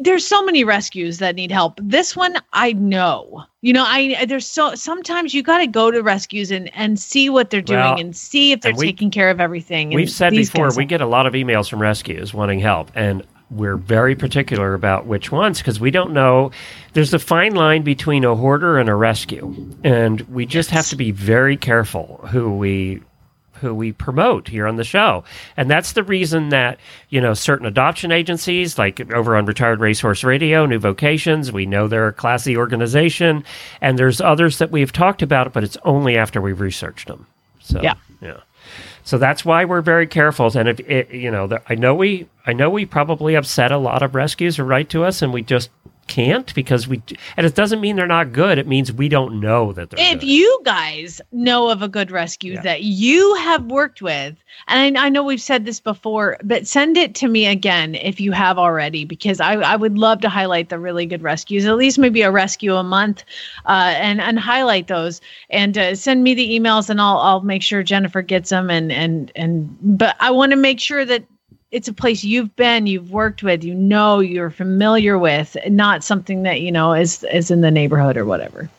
there's so many rescues that need help. This one, I know. You know, I there's so sometimes you got to go to rescues and and see what they're doing Well, and see if they're we- taking care of everything. We've said before we get a lot of emails from rescues wanting help, and we're very particular about which ones because we don't know. There's a fine line between a hoarder and a rescue, and we just have to be very careful who we who we promote here on the show. And that's the reason that, you know, certain adoption agencies, like over on Retired Racehorse Radio, New Vocations, we know they're a classy organization. And there's others that we've talked about, but it's only after we've researched them. So, Yeah. yeah. So that's why we're very careful. And if it, you know, the, I know we, I know we probably upset a lot of rescues who write to us, and we just can't because we. And it doesn't mean they're not good. It means we don't know that they're if good. you guys know of a good rescue Yeah. that you have worked with, and I, I know we've said this before, but send it to me again if you have already, because I, I would love to highlight the really good rescues, at least maybe a rescue a month, uh, and and highlight those, and uh, send me the emails, and I'll I'll make sure Jennifer gets them, and and and but I want to make sure that it's a place you've been, you've worked with, you know, you're familiar with, not something that you know is is in the neighborhood or whatever.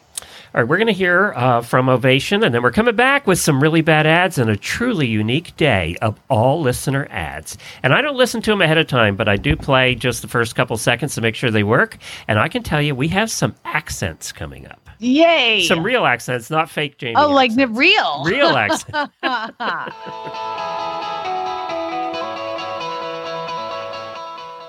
All right, we're going to hear uh, from Ovation, and then we're coming back with some really bad ads and a truly unique day of all listener ads. And I don't listen to them ahead of time, but I do play just the first couple seconds to make sure they work. And I can tell you, we have some accents coming up. Yay! Some real accents, not fake Jamie. Oh, like the real. real accents.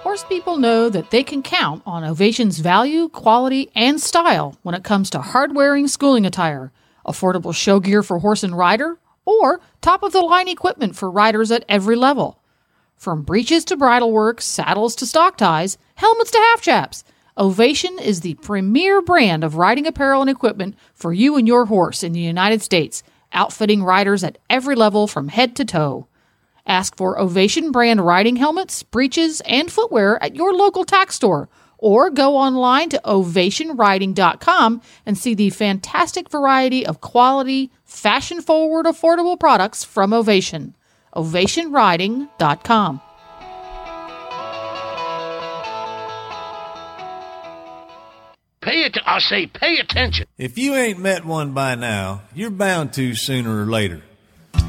Horse people know that they can count on Ovation's value, quality, and style when it comes to hard wearing schooling attire, affordable show gear for horse and rider, or top of the line equipment for riders at every level. From breeches to bridle work, saddles to stock ties, helmets to half chaps, Ovation is the premier brand of riding apparel and equipment for you and your horse in the United States, outfitting riders at every level from head to toe. Ask for Ovation brand riding helmets, breeches, and footwear at your local tack store or go online to ovationriding.com and see the fantastic variety of quality, fashion forward, affordable products from Ovation. ovationriding.com. Pay it. I say, pay attention. If you ain't met one by now, you're bound to sooner or later.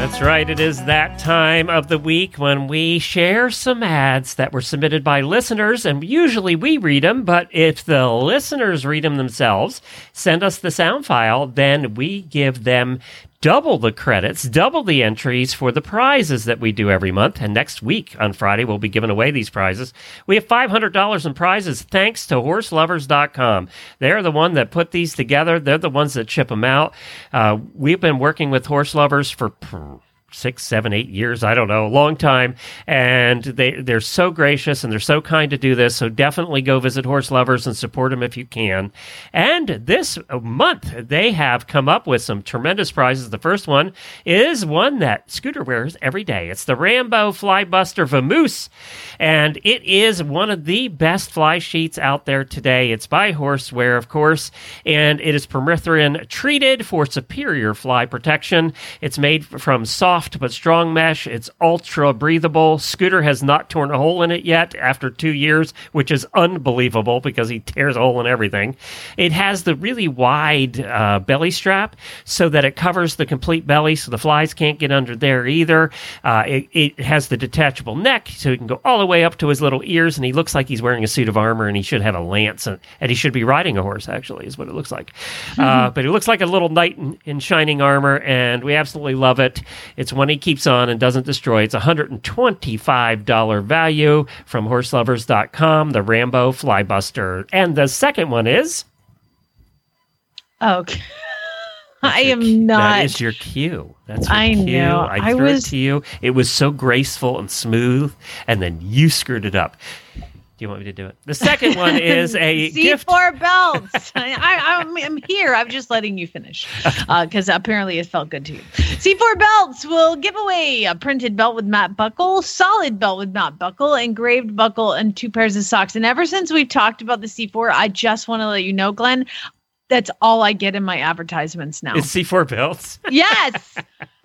That's right. It is that time of the week when we share some ads that were submitted by listeners, and usually we read them. But if the listeners read them themselves, send us the sound file, then we give them double the credits, double the entries for the prizes that we do every month. And next week on Friday, we'll be giving away these prizes. We have $500 in prizes thanks to horseloverz.com. They're the one that put these together. They're the ones that chip them out. Uh, we've been working with Horseloverz for six, seven, eight years. I don't know, a long time. And they, they're so gracious and they're so kind to do this. So definitely go visit Horseloverz and support them if you can. And this month, they have come up with some tremendous prizes. The first one is one that Scooter wears every day. It's the Rambo Flybuster Vamoose. And it is one of the best fly sheets out there today. It's by Horseware, of course, and it is permethrin treated for superior fly protection. It's made from soft but strong mesh. It's ultra breathable. Scooter has not torn a hole in it yet after two years, which is unbelievable because he tears a hole in everything. It has the really wide uh, belly strap so that it covers the complete belly so the flies can't get under there either. Uh, it, it has the detachable neck so he can go all the way up to his little ears and he looks like he's wearing a suit of armor and he should have a lance and, and he should be riding a horse actually is what it looks like. Uh, but he looks like a little knight in, in shining armor and we absolutely love it. It's one he keeps on and doesn't destroy. It's $125 value from horseloverz.com, the Rambo Flybuster. And the second one is oh, Okay. I am not. that is your cue. That's your I cue. know. I I threw was- it to you. It was so graceful and smooth, and then you screwed it up. Do you want me to do it? The second one is a gift. C4 belts. I, I'm here. I'm just letting you finish uh, because apparently it felt good to you. C4 belts will give away a printed belt with matte buckle, solid belt with matte buckle, engraved buckle, and two pairs of socks. And ever since we've talked about the C4, I just want to let you know, Glenn, that's all I get in my advertisements now. It's C4 belts. yes.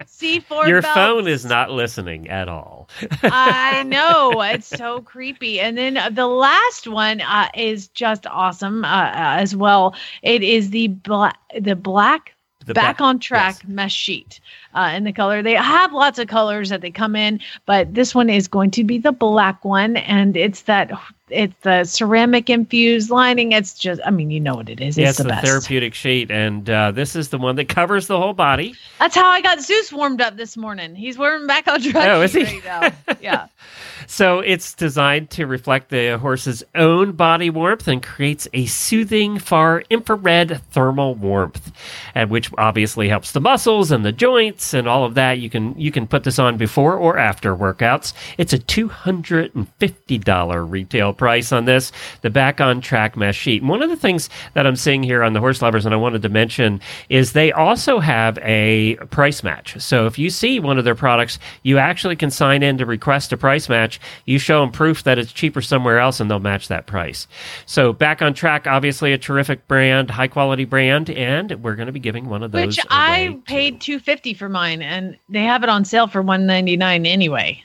C4 Your belts. phone is not listening at all. I know it's so creepy. And then uh, the last one uh, is just awesome uh, uh, as well. It is the black, the black The back back- on track mesh sheet uh, in the color. They have lots of colors that they come in, but this one is going to be the black one, and it's that it's the ceramic infused lining. It's just, I mean, you know what it is. Yeah, It's it's the therapeutic sheet, and uh, this is the one that covers the whole body. That's how I got Zeus warmed up this morning. He's wearing back on track. Oh, is he? Right now. Yeah. So it's designed to reflect the horse's own body warmth and creates a soothing far infrared thermal warmth, and which obviously helps the muscles and the joints and all of that. You can you can put this on before or after workouts. It's a two hundred and fifty dollar retail price on this. The back on track mesh sheet. And one of the things that I'm seeing here on the Horseloverz, and I wanted to mention, is they also have a price match. So if you see one of their products, you actually can sign in to request a price match. You show them proof that it's cheaper somewhere else, and they'll match that price. So back on track, obviously a terrific brand, high quality brand, and we're going to be giving one of those. Which I paid two fifty for mine, and they have it on sale for one ninety nine anyway.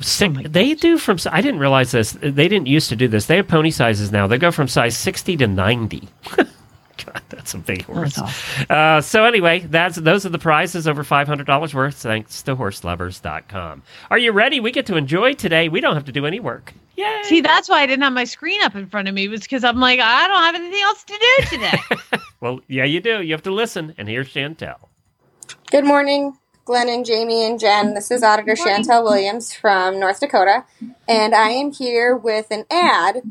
Sick, they do from. I didn't realize this. They didn't used to do this. They have pony sizes now. They go from size sixty to ninety. God, that's a big horse. Uh, so anyway, that's those are the prizes over five hundred dollars worth. Thanks to HorseLoverz.com. Are you ready? We get to enjoy today. We don't have to do any work. Yay! See, that's why I didn't have my screen up in front of me. Was because I'm like, I don't have anything else to do today. Well, yeah, you do. You have to listen. And here's Chantel. Good morning, Glenn and Jamie and Jen. This is Auditor Chantel Williams from North Dakota, and I am here with an ad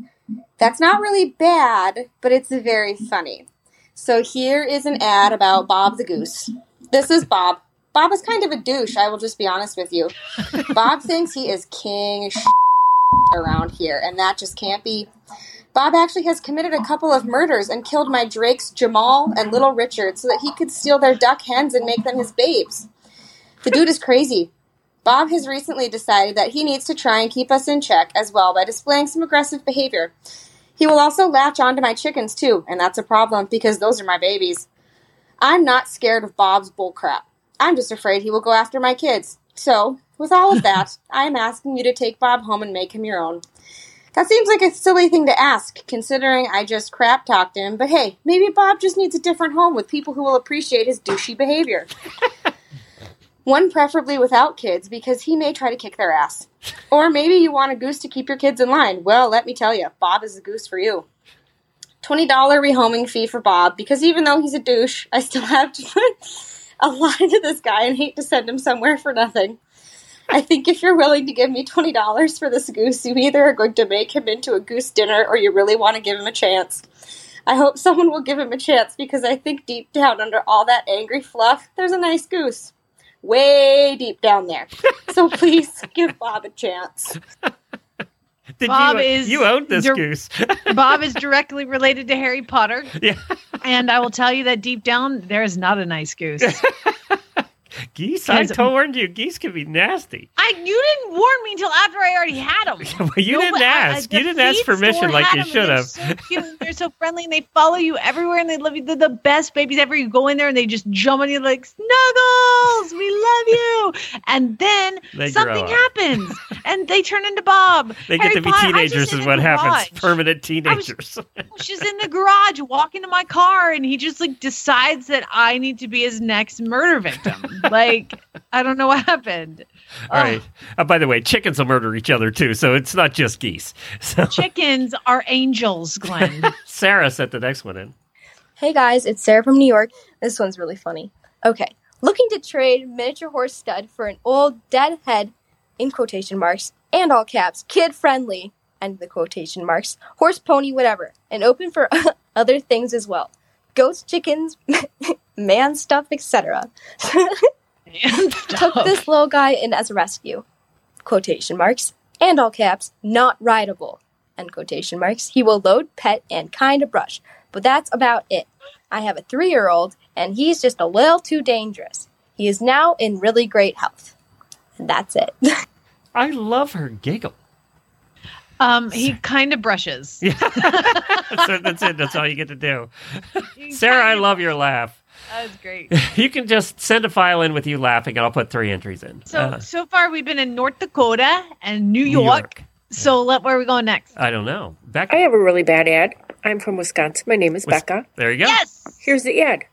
that's not really bad, but it's very funny. So here is an ad about Bob the Goose. This is Bob. Bob is kind of a douche, I will just be honest with you. Bob thinks he is king around here, and that just can't be. Bob actually has committed a couple of murders and killed my Drakes Jamal and Little Richard so that he could steal their duck hens and make them his babes. The dude is crazy. Bob has recently decided that he needs to try and keep us in check as well by displaying some aggressive behavior. He will also latch onto my chickens too, and that's a problem because those are my babies. I'm not scared of Bob's bullcrap. I'm just afraid he will go after my kids. So, with all of that, I am asking you to take Bob home and make him your own. That seems like a silly thing to ask, considering I just crap talked him, but hey, maybe Bob just needs a different home with people who will appreciate his douchey behavior. One preferably without kids, because he may try to kick their ass. Or maybe you want a goose to keep your kids in line. Well, let me tell you, Bob is a goose for you. $20 rehoming fee for Bob, because even though he's a douche, I still have to put. a lie to this guy and hate to send him somewhere for nothing. I think if you're willing to give me twenty dollars for this goose, you either are going to make him into a goose dinner or you really want to give him a chance. I hope someone will give him a chance because I think deep down under all that angry fluff, there's a nice goose. Way deep down there. So please give Bob a chance. Did Bob you, is you owned this dir- goose. Bob is directly related to Harry Potter. Yeah. And I will tell you that deep down, there is not a nice goose. geese, I warned you, geese can be nasty. I you didn't warn me until after I already had them. Well, you didn't ask. You didn't ask permission like you should have. They're so cute. and They're so friendly, and they follow you everywhere, and they love you. They're the best babies ever. You go in there, and they just jump on you like snuggles. We love you. And then They something happens, and they turn into Bob. They get to be Potter- teenagers, is what happens. Permanent teenagers. She's in the garage walking to my car, and he just like decides that I need to be his next murder victim. Like I don't know what happened. All right. Uh, by the way, chickens will murder each other too, so it's not just geese. So Chickens are angels, Glenn. Sarah sent the next one in. Hey guys, it's Sarah from New York. This one's really funny. Okay, looking to trade miniature horse stud for an old dead head, in quotation marks, and all caps, kid friendly, end the quotation marks, horse pony, whatever, and open for other things as well. Goats, chickens, man stuff, etc. Took this little guy in as a rescue, quotation marks, and all caps, not rideable, end quotation marks. He will load, pet, and kind of brush, but that's about it. I have a three year old, and he's just a little too dangerous. He is now in really great health. And that's it. I love her giggle. Um, he kind of brushes. Yeah. so that's it. That's all you get to do. Sarah, I love your laugh. That was great. You can just send a file in with you laughing, and I'll put three entries in. So Uh, so far we've been in North Dakota and New New York. So let where are we going next? I don't know. Becca. I have a really bad ad. I'm from Wisconsin. My name is Wis- Becca. There you go. Yes. Here's the ad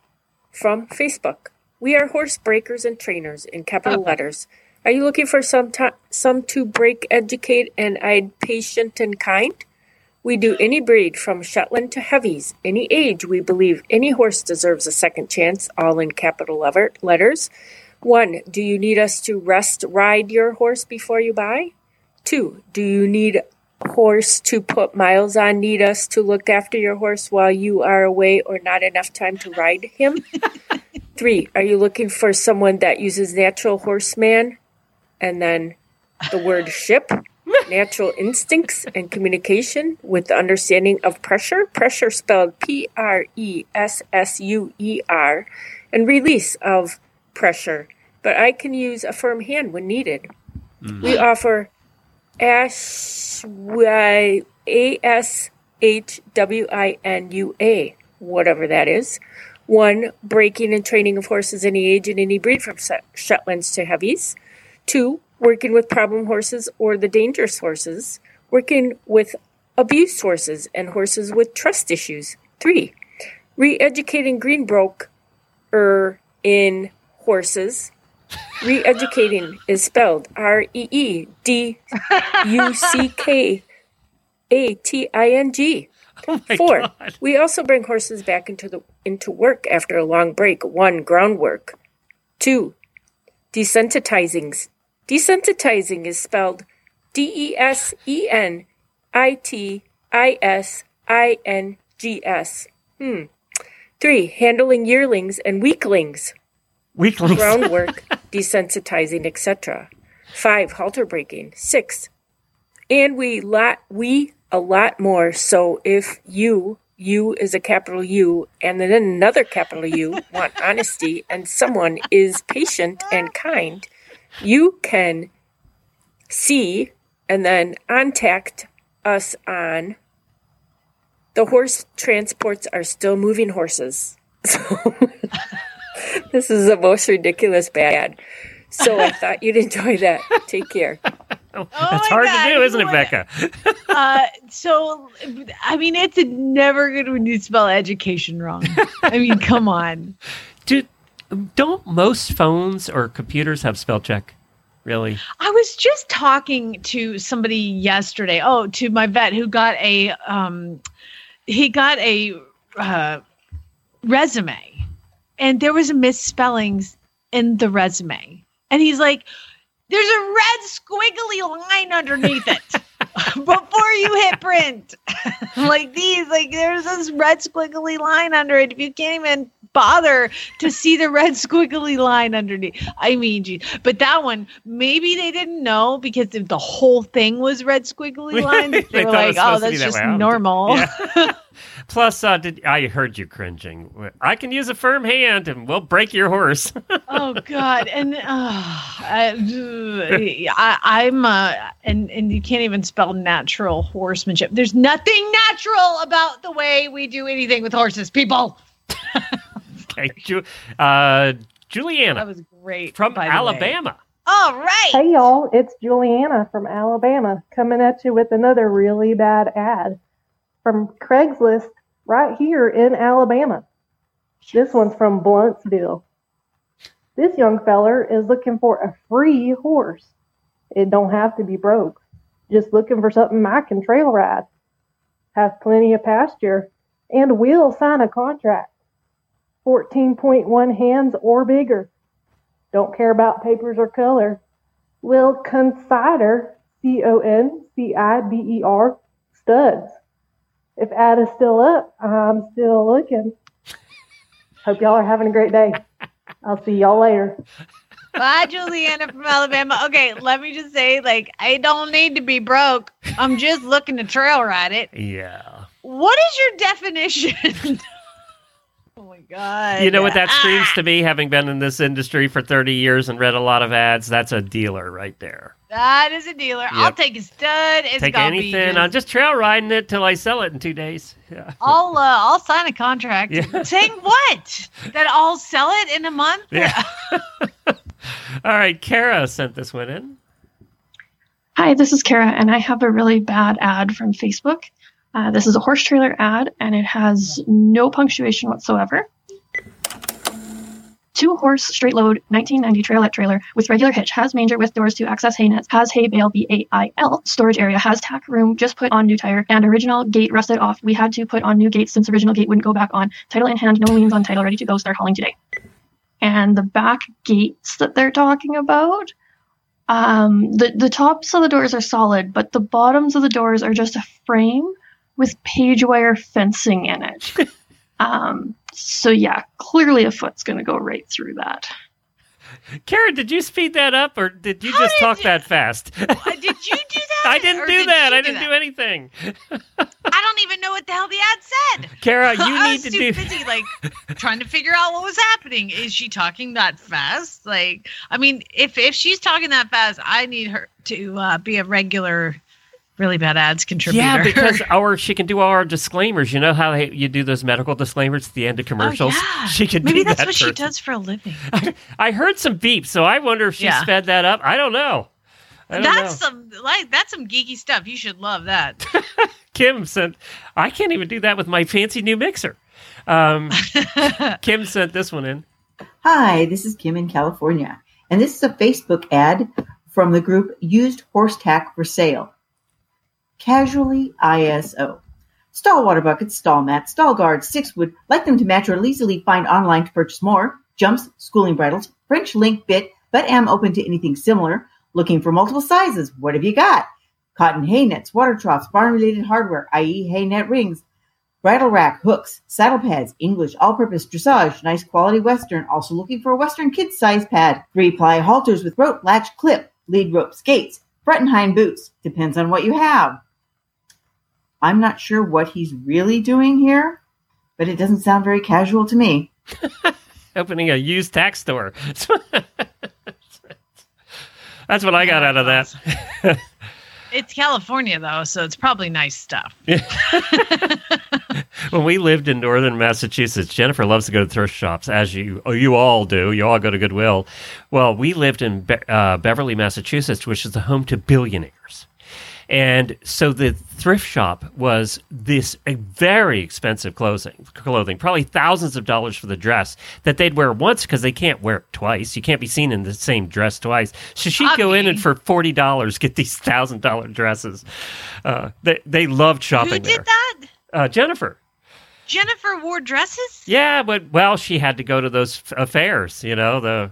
from Facebook. We are horse breakers and trainers in capital letters. Are you looking for some ti some to break, educate, and aid patient and kind? We do any breed from Shetland to heavies, any age. We believe any horse deserves a second chance, all in capital letters. One, do you need us to rest ride your horse before you buy? Two, do you need horse to put miles on? Need us to look after your horse while you are away or not enough time to ride him? Three, are you looking for someone that uses natural horseman and then the word ship? Natural instincts and communication with the understanding of pressure. Pressure spelled P R E S S U E R and release of pressure. But I can use a firm hand when needed. Mm. We offer Ash Y A S H W I N U A, whatever that is. One, breaking and training of horses any age and any breed from Shetlands to heavies. Two, working with problem horses or the dangerous horses. Working with abused horses and horses with trust issues. Three, re-educating Greenbroke er in horses. Re-educating is spelled R E E D U C K A T I N G. Four. We also bring horses back into the into work after a long break. One, groundwork. Two, desensitizings. Desensitizing is spelled D E S E N I T I S I N G S. Hmm. Three, handling yearlings and weaklings. Weaklings. Groundwork, desensitizing, etc. Five, halter breaking. Six, and we lot we a lot more. So if you you is a capital U and then another capital U want honesty and someone is patient and kind, you can see and then contact us on the horse transports are still moving horses. So this is the most ridiculous bad. So I thought you'd enjoy that. Take care. That's hard to do, isn't it, Becca? uh, so I mean, it's never good when you spell education wrong. I mean, come on. Dude, don't most phones or computers have spell check? Really? I was just talking to somebody yesterday. Oh, to my vet who got a um, he got a uh, resume, and there was a misspellings in the resume. And he's like, there's a red squiggly line underneath it before you hit print. like these, like there's this red squiggly line under it. If you can't even bother to see the red squiggly line underneath, I mean, geez. but that one, maybe they didn't know because if the whole thing was red squiggly lines. They, They were thought it was like, oh, supposed to be that's that just normal. Yeah. Plus, uh, did I heard you cringing? I can use a firm hand, and we'll break your horse. oh God, and uh, I, I, I'm uh, and and you can't even spell natural horsemanship. There's nothing natural about the way we do anything with horses, people. okay, Ju- uh, Juliana That was great from by the way. Alabama. All right. Hey y'all, it's Juliana from Alabama coming at you with another really bad ad from Craigslist right here in Alabama. This one's from Blountsville. This young feller is looking for a free horse. It don't have to be broke. Just looking for something I can trail ride. Have plenty of pasture and will sign a contract. 14.1 hands or bigger. Don't care about papers or color. Will consider C O N C I D E R studs. If ad is still up, I'm still looking. Hope y'all are having a great day. I'll see y'all later. Bye, Juliana from Alabama. Okay, let me just say, like, I don't need to be broke. I'm just looking to trail ride it. Yeah. What is your definition? oh my god. You know what that Ah. screams to me, having been in this industry for 30 years and read a lot of ads? That's a dealer right there. That is a dealer. I'll take a stud. It's Take anything. Be I'm just trail riding it till I sell it in two days. Yeah. I'll uh, I'll sign a contract Yeah. saying what that I'll sell it in a month. Yeah. All right, Kara sent this one in. Hi, this is Kara, and I have a really bad ad from Facebook. Uh, this is a horse trailer ad, and it has no punctuation whatsoever. Two horse straight load 1990 trailette trailer with regular hitch has manger with doors to access hay nets, has hay bale B A I L storage area, has tack room, just put on new tire, and original gate rusted off. We had to put on new gates since original gate wouldn't go back on. Title in hand, no liens on title, ready to go, start hauling today. And the back gates that they're talking about um, the the tops of the doors are solid, but the bottoms of the doors are just a frame with page wire fencing in it. um, so yeah, clearly a foot's going to go right through that. Kara, did you speed that up or did you just talk that fast? did you do that? I didn't do did that. I didn't that? do anything. I don't even know what the hell the ad said. Kara, you I need was to too do- busy like trying to figure out what was happening. Is she talking that fast? Like, I mean, if if she's talking that fast, I need her to uh, be a regular, really bad ads contributor. Yeah, because our she can do all our disclaimers. You know how they, you do those medical disclaimers at the end of commercials? Oh, yeah. She can Maybe do that's that what she does for a living. I heard some beeps, so I wonder if she Yeah. sped that up. I don't know. I don't That's know. some like that's some geeky stuff. You should love that. Kim sent. I can't even do that with my fancy new mixer. Um, Kim sent this one in. Hi, this is Kim in California, and this is a Facebook ad from the group Used Horse Tack for Sale. Casually ISO. Stall water buckets, stall mats, stall guards, six wood, like them to match or easily find online to purchase more. Jumps, schooling bridles, French link bit, but am open to anything similar. Looking for multiple sizes. What have you got? Cotton hay nets, water troughs, barn related hardware, i.e., hay net rings, bridle rack, hooks, saddle pads, English, all purpose dressage, nice quality Western. Also looking for a Western kids size pad. Three ply halters with rope, latch, clip, lead rope, skates, front and hind boots. Depends on what you have. I'm not sure what he's really doing here, but it doesn't sound very casual to me. Opening a used tax store. That's what I got out of that. it's California though, so it's probably nice stuff. when we lived in northern Massachusetts, Jennifer loves to go to thrift shops, as you oh, you all do. You all go to Goodwill. Well, we lived in Be- uh, Beverly, Massachusetts, which is the home to billionaires. And so the thrift shop was this a very expensive clothing, clothing, probably thousands of dollars for the dress that they'd wear once because they can't wear it twice. You can't be seen in the same dress twice. So she'd go in and for forty dollars get these thousand dollar dresses. Uh, they they loved shopping Who there. did that? Uh, Jennifer. Jennifer wore dresses. Yeah, but well, she had to go to those affairs, you know, the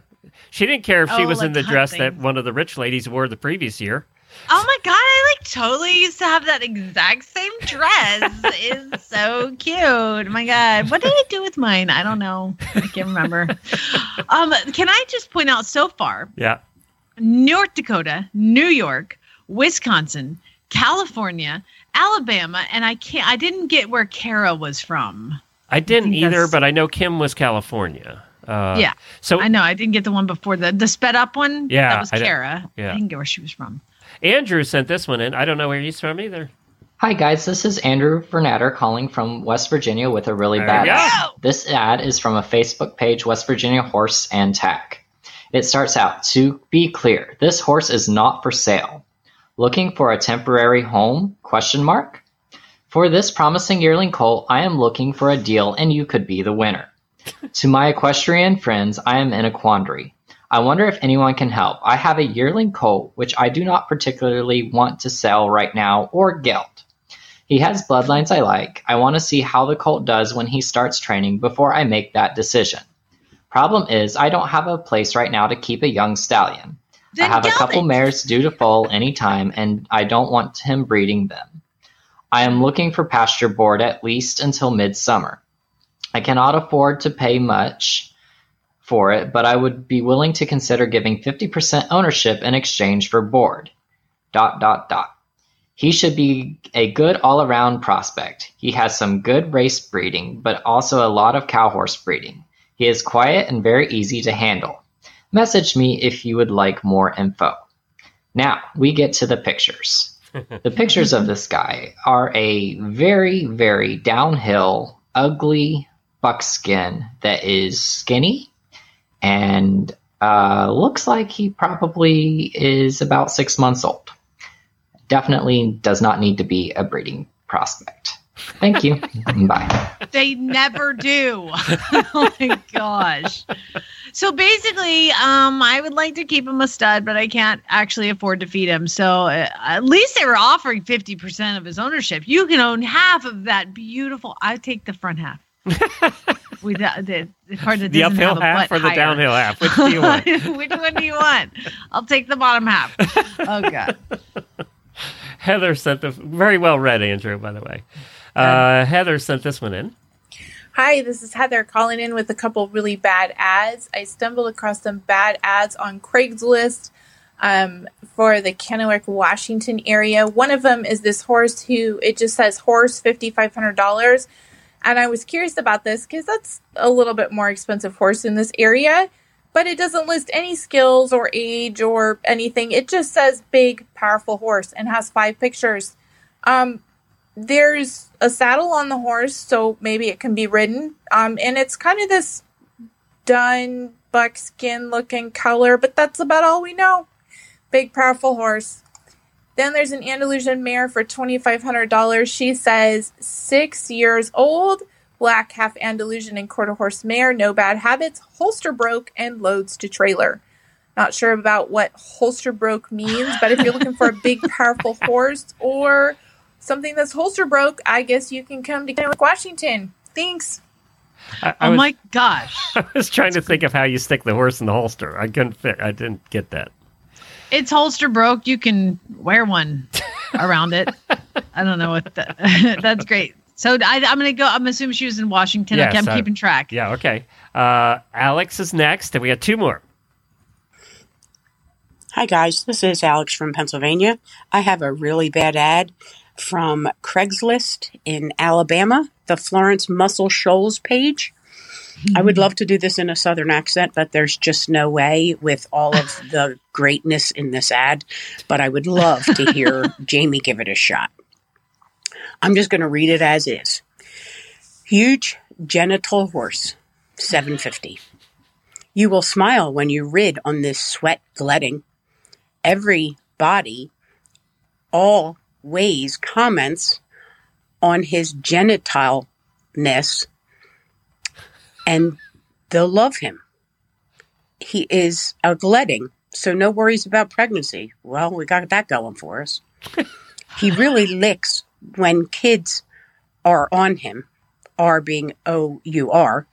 She didn't care if she Oh, was in the like dress that one of the rich ladies wore the previous year. Oh my god, I like totally used to have that exact same dress. it's so cute. Oh my god. What did I do with mine? I don't know. I can't remember. um, can I just point out so far, Yeah. North Dakota, New York, Wisconsin, California, Alabama, and I can't I didn't get where Kara was from. I didn't think either, but I know Kim was California. Uh, yeah. So I know I didn't get the one before the the sped up one. Yeah, That was I Kara. yeah. I didn't get where she was from. Andrew sent this one in. I don't know where he's from either. Hi guys, this is Andrew Vernatter calling from West Virginia with a really There bad ad. This ad is from a Facebook page, West Virginia Horse and Tack. It starts out, to be clear, this horse is not for sale. Looking for a temporary home? Question mark. For this promising yearling colt, I am looking for a deal and you could be the winner. to my equestrian friends, I am in a quandary. I wonder if anyone can help. I have a yearling colt which I do not particularly want to sell right now or gelt. He has bloodlines I like. I want to see how the colt does when he starts training before I make that decision. Problem is, I don't have a place right now to keep a young stallion. Then I have a couple it. mares due to foal any time, and I don't want him breeding them. I am looking for pasture board at least until midsummer. I cannot afford to pay much for it, but I would be willing to consider giving 50% ownership in exchange for board. Dot dot dot. He should be a good all around prospect. He has some good race breeding, but also a lot of cow horse breeding. He is quiet and very easy to handle. Message me if you would like more info. Now, we get to the pictures. The pictures of this guy are a very, very downhill, ugly buckskin that is skinny and uh, looks like he probably is about six months old. Definitely does not need to be a breeding prospect. Thank you. Bye. They never do. oh my gosh. So basically, um, I would like to keep him a stud, but I can't actually afford to feed him. So uh, at least they were offering 50% of his ownership. You can own half of that beautiful. I take the front half. With the, the, the part that The uphill have a half butt or the higher. downhill half? Which do you want? Which one do you want? I'll take the bottom half. Oh god. Heather sent the very well read, Andrew, by the way. Uh, Heather sent this one in. Hi, this is Heather calling in with a couple really bad ads. I stumbled across some bad ads on Craigslist um, for the Kennewick, Washington area. One of them is this horse who it just says horse fifty five hundred dollars, and I was curious about this because that's a little bit more expensive horse in this area. But it doesn't list any skills or age or anything. It just says big, powerful horse and has five pictures. Um, there's a saddle on the horse, so maybe it can be ridden. Um, and it's kind of this dun buckskin looking color, but that's about all we know. Big, powerful horse. Then there's an Andalusian mare for $2,500. She says six years old, black half Andalusian and quarter horse mare, no bad habits, holster broke, and loads to trailer. Not sure about what holster broke means, but if you're looking for a big, powerful horse or something that's holster broke, I guess you can come to Kennewick, Washington. Thanks. I, I Oh was, my gosh. I was trying to think of how you stick the horse in the holster. I couldn't fit. I didn't get that. It's holster broke. You can wear one around it. I don't know what that, that's great. So I, I'm going to go. I'm assuming she was in Washington. Yes, okay, I'm I- keeping track. Yeah, okay. Uh, Alex is next, and we got two more. Hi, guys. This is Alex from Pennsylvania. I have a really bad ad from Craigslist in Alabama, the Florence Muscle Shoals page. I would love to do this in a southern accent, but there's just no way with all of the greatness in this ad. But I would love to hear Jamie give it a shot. I'm just going to read it as is. Huge genital horse, 750. You will smile when you rid on this sweat gletting. Every body always comments on his genitalness and they'll love him. He is a gletting, so no worries about pregnancy. Well, we got that going for us. he really licks when kids are on him, R being O U R.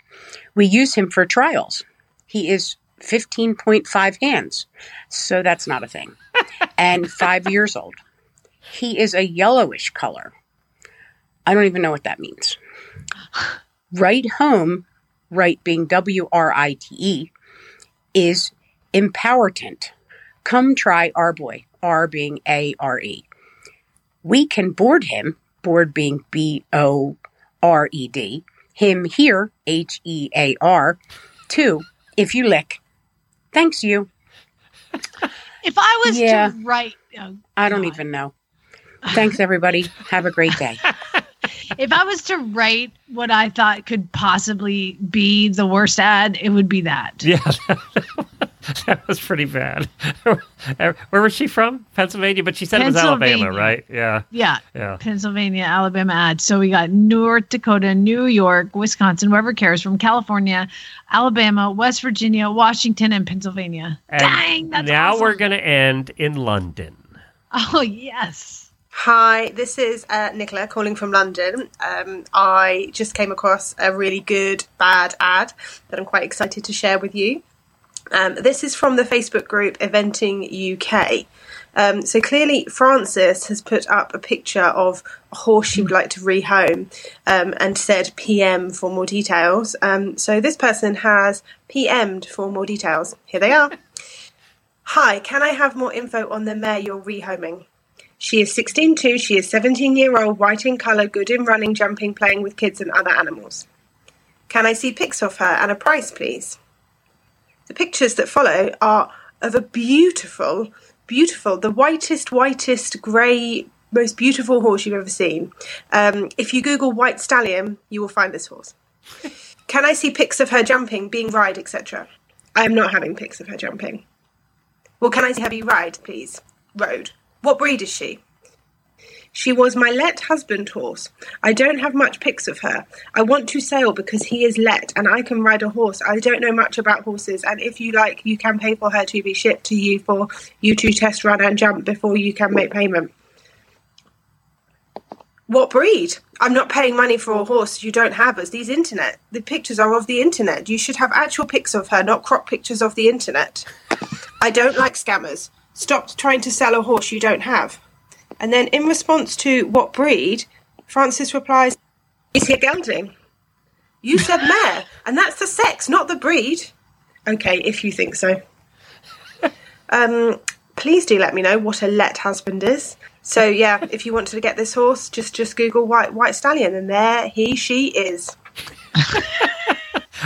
We use him for trials. He is 15.5 hands. So that's not a thing. and five years old. He is a yellowish color. I don't even know what that means. Right home, right being W R I T E, is empowerment. Come try our boy, R being A R E. We can board him, board being B O R E D, him here, H E A R, too, if you lick. Thanks, you. If I was Yeah. to write, oh, I don't even know. Thanks, everybody. Have a great day. if I was to write what I thought could possibly be the worst ad, it would be that. Yeah, that was pretty bad. Where was she from? Pennsylvania, but she said it was Alabama, right? Yeah. Yeah. Yeah. Pennsylvania, Alabama ads. So we got North Dakota, New York, Wisconsin, whoever cares, from California, Alabama, West Virginia, Washington, and Pennsylvania. And Dang, that's now awesome. we're going to end in London. Oh, yes. Hi, this is uh, Nicola calling from London. Um, I just came across a really good bad ad that I'm quite excited to share with you. Um, this is from the Facebook group Eventing UK. Um, so clearly, Francis has put up a picture of a horse she would like to rehome um, and said PM for more details. Um, so this person has PM'd for more details. Here they are. Hi, can I have more info on the mare you're rehoming? She is 16 too. She is 17 year old, white in colour, good in running, jumping, playing with kids and other animals. Can I see pics of her and a price, please? The pictures that follow are of a beautiful, beautiful, the whitest, whitest, grey, most beautiful horse you've ever seen. Um, if you Google white stallion, you will find this horse. Can I see pics of her jumping, being ride, etc.? I am not having pics of her jumping. Well, can I see her be ride, please? Road. What breed is she? She was my let husband horse. I don't have much pics of her. I want to sail because he is let and I can ride a horse. I don't know much about horses, and if you like, you can pay for her to be shipped to you for you to test run and jump before you can make payment. What breed? I'm not paying money for a horse you don't have as these internet. The pictures are of the internet. You should have actual pics of her, not crop pictures of the internet. I don't like scammers. Stop trying to sell a horse you don't have. And then, in response to what breed, Francis replies, Is he a gelding? You said mare, and that's the sex, not the breed. Okay, if you think so. Um, please do let me know what a let husband is. So yeah, if you want to get this horse, just just Google white white stallion, and there he she is.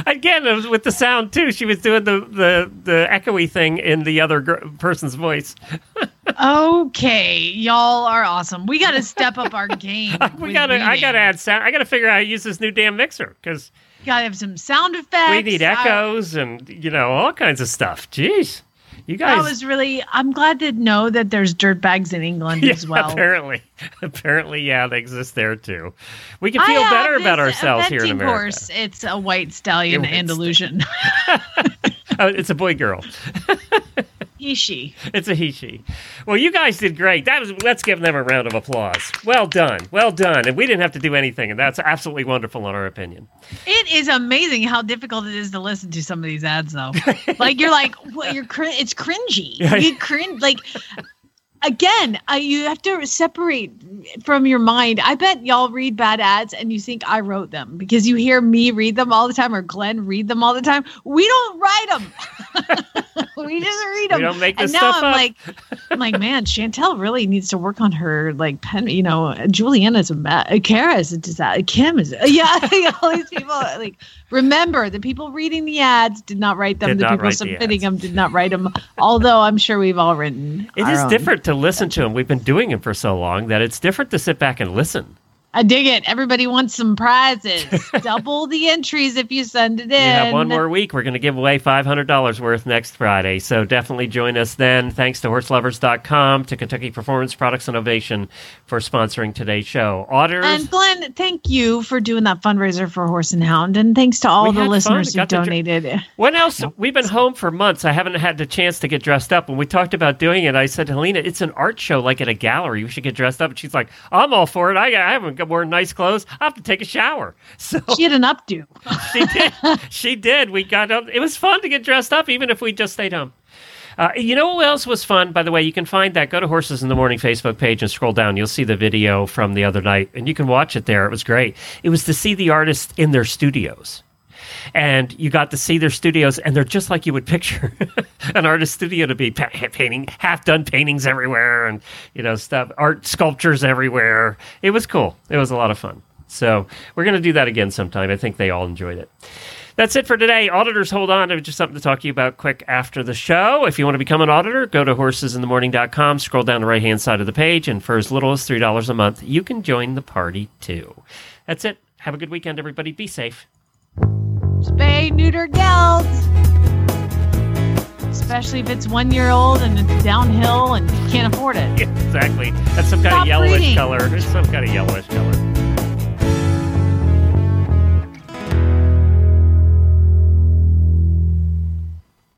Again, it was with the sound too. She was doing the the, the echoey thing in the other gr- person's voice. Okay, y'all are awesome. We got to step up our game. we gotta, I gotta add sound. I gotta figure out how to use this new damn mixer because Got to have some sound effects. we need I- echoes and you know all kinds of stuff. Jeez, you guys. That was really. I'm glad to know that there's dirt bags in England yeah, as well. apparently, apparently, yeah, they exist there too. We can feel better about ourselves here in America. Horse. It's a white stallion Yeah, and illusion. Oh, it's a boy girl. He she. It's a he she. Well, you guys did great. That was. Let's give them a round of applause. Well done. Well done. And we didn't have to do anything, and that's absolutely wonderful in our opinion. It is amazing how difficult it is to listen to some of these ads, though. like you're like, what? You're cr- it's cringy. You cringe like. Again, uh, you have to separate from your mind. I bet y'all read bad ads and you think I wrote them because you hear me read them all the time or Glenn read them all the time. We don't write them. we just read them. We don't make this and now stuff I'm up. like, I'm like, man, Chantel really needs to work on her like pen. You know, Juliana's a ma- Kara is a disaster. Kim is yeah. all these people like remember the people reading the ads did not write them. Did the people write the submitting them did not write them. Although I'm sure we've all written. It is own. different to listen to them. We've been doing them for so long that it's different to sit back and listen. I dig it. Everybody wants some prizes. Double the entries if you send it in. We have one more week. We're going to give away $500 worth next Friday. So definitely join us then. Thanks to horseloverz.com, to Kentucky Performance Products Innovation for sponsoring today's show. Auditors, And Glenn, thank you for doing that fundraiser for Horse and Hound, and thanks to all the listeners who to dr- donated. When else? We've been home for months. I haven't had the chance to get dressed up. When we talked about doing it, I said to Helena, "It's an art show, like at a gallery. We should get dressed up." And she's like, "I'm all for it. I, I haven't I'm wearing nice clothes. I have to take a shower. So She had an updo. she did. She did. We got up. It was fun to get dressed up, even if we just stayed home. Uh, you know what else was fun? By the way, you can find that. Go to Horses in the Morning Facebook page and scroll down. You'll see the video from the other night, and you can watch it there. It was great. It was to see the artists in their studios. And you got to see their studios, and they're just like you would picture an artist studio to be painting, half done paintings everywhere, and you know stuff, art sculptures everywhere. It was cool. It was a lot of fun. So we're going to do that again sometime. I think they all enjoyed it. That's it for today. Auditors, hold on. I have just something to talk to you about quick after the show. If you want to become an auditor, go to horsesinthemorning.com, scroll down the right hand side of the page, and for as little as $3 a month, you can join the party too. That's it. Have a good weekend, everybody. Be safe. Spay, neuter, geld. Especially if it's one year old and it's downhill and you can't afford it. exactly. That's some kind Stop of yellowish breeding. color. It's some kind of yellowish color.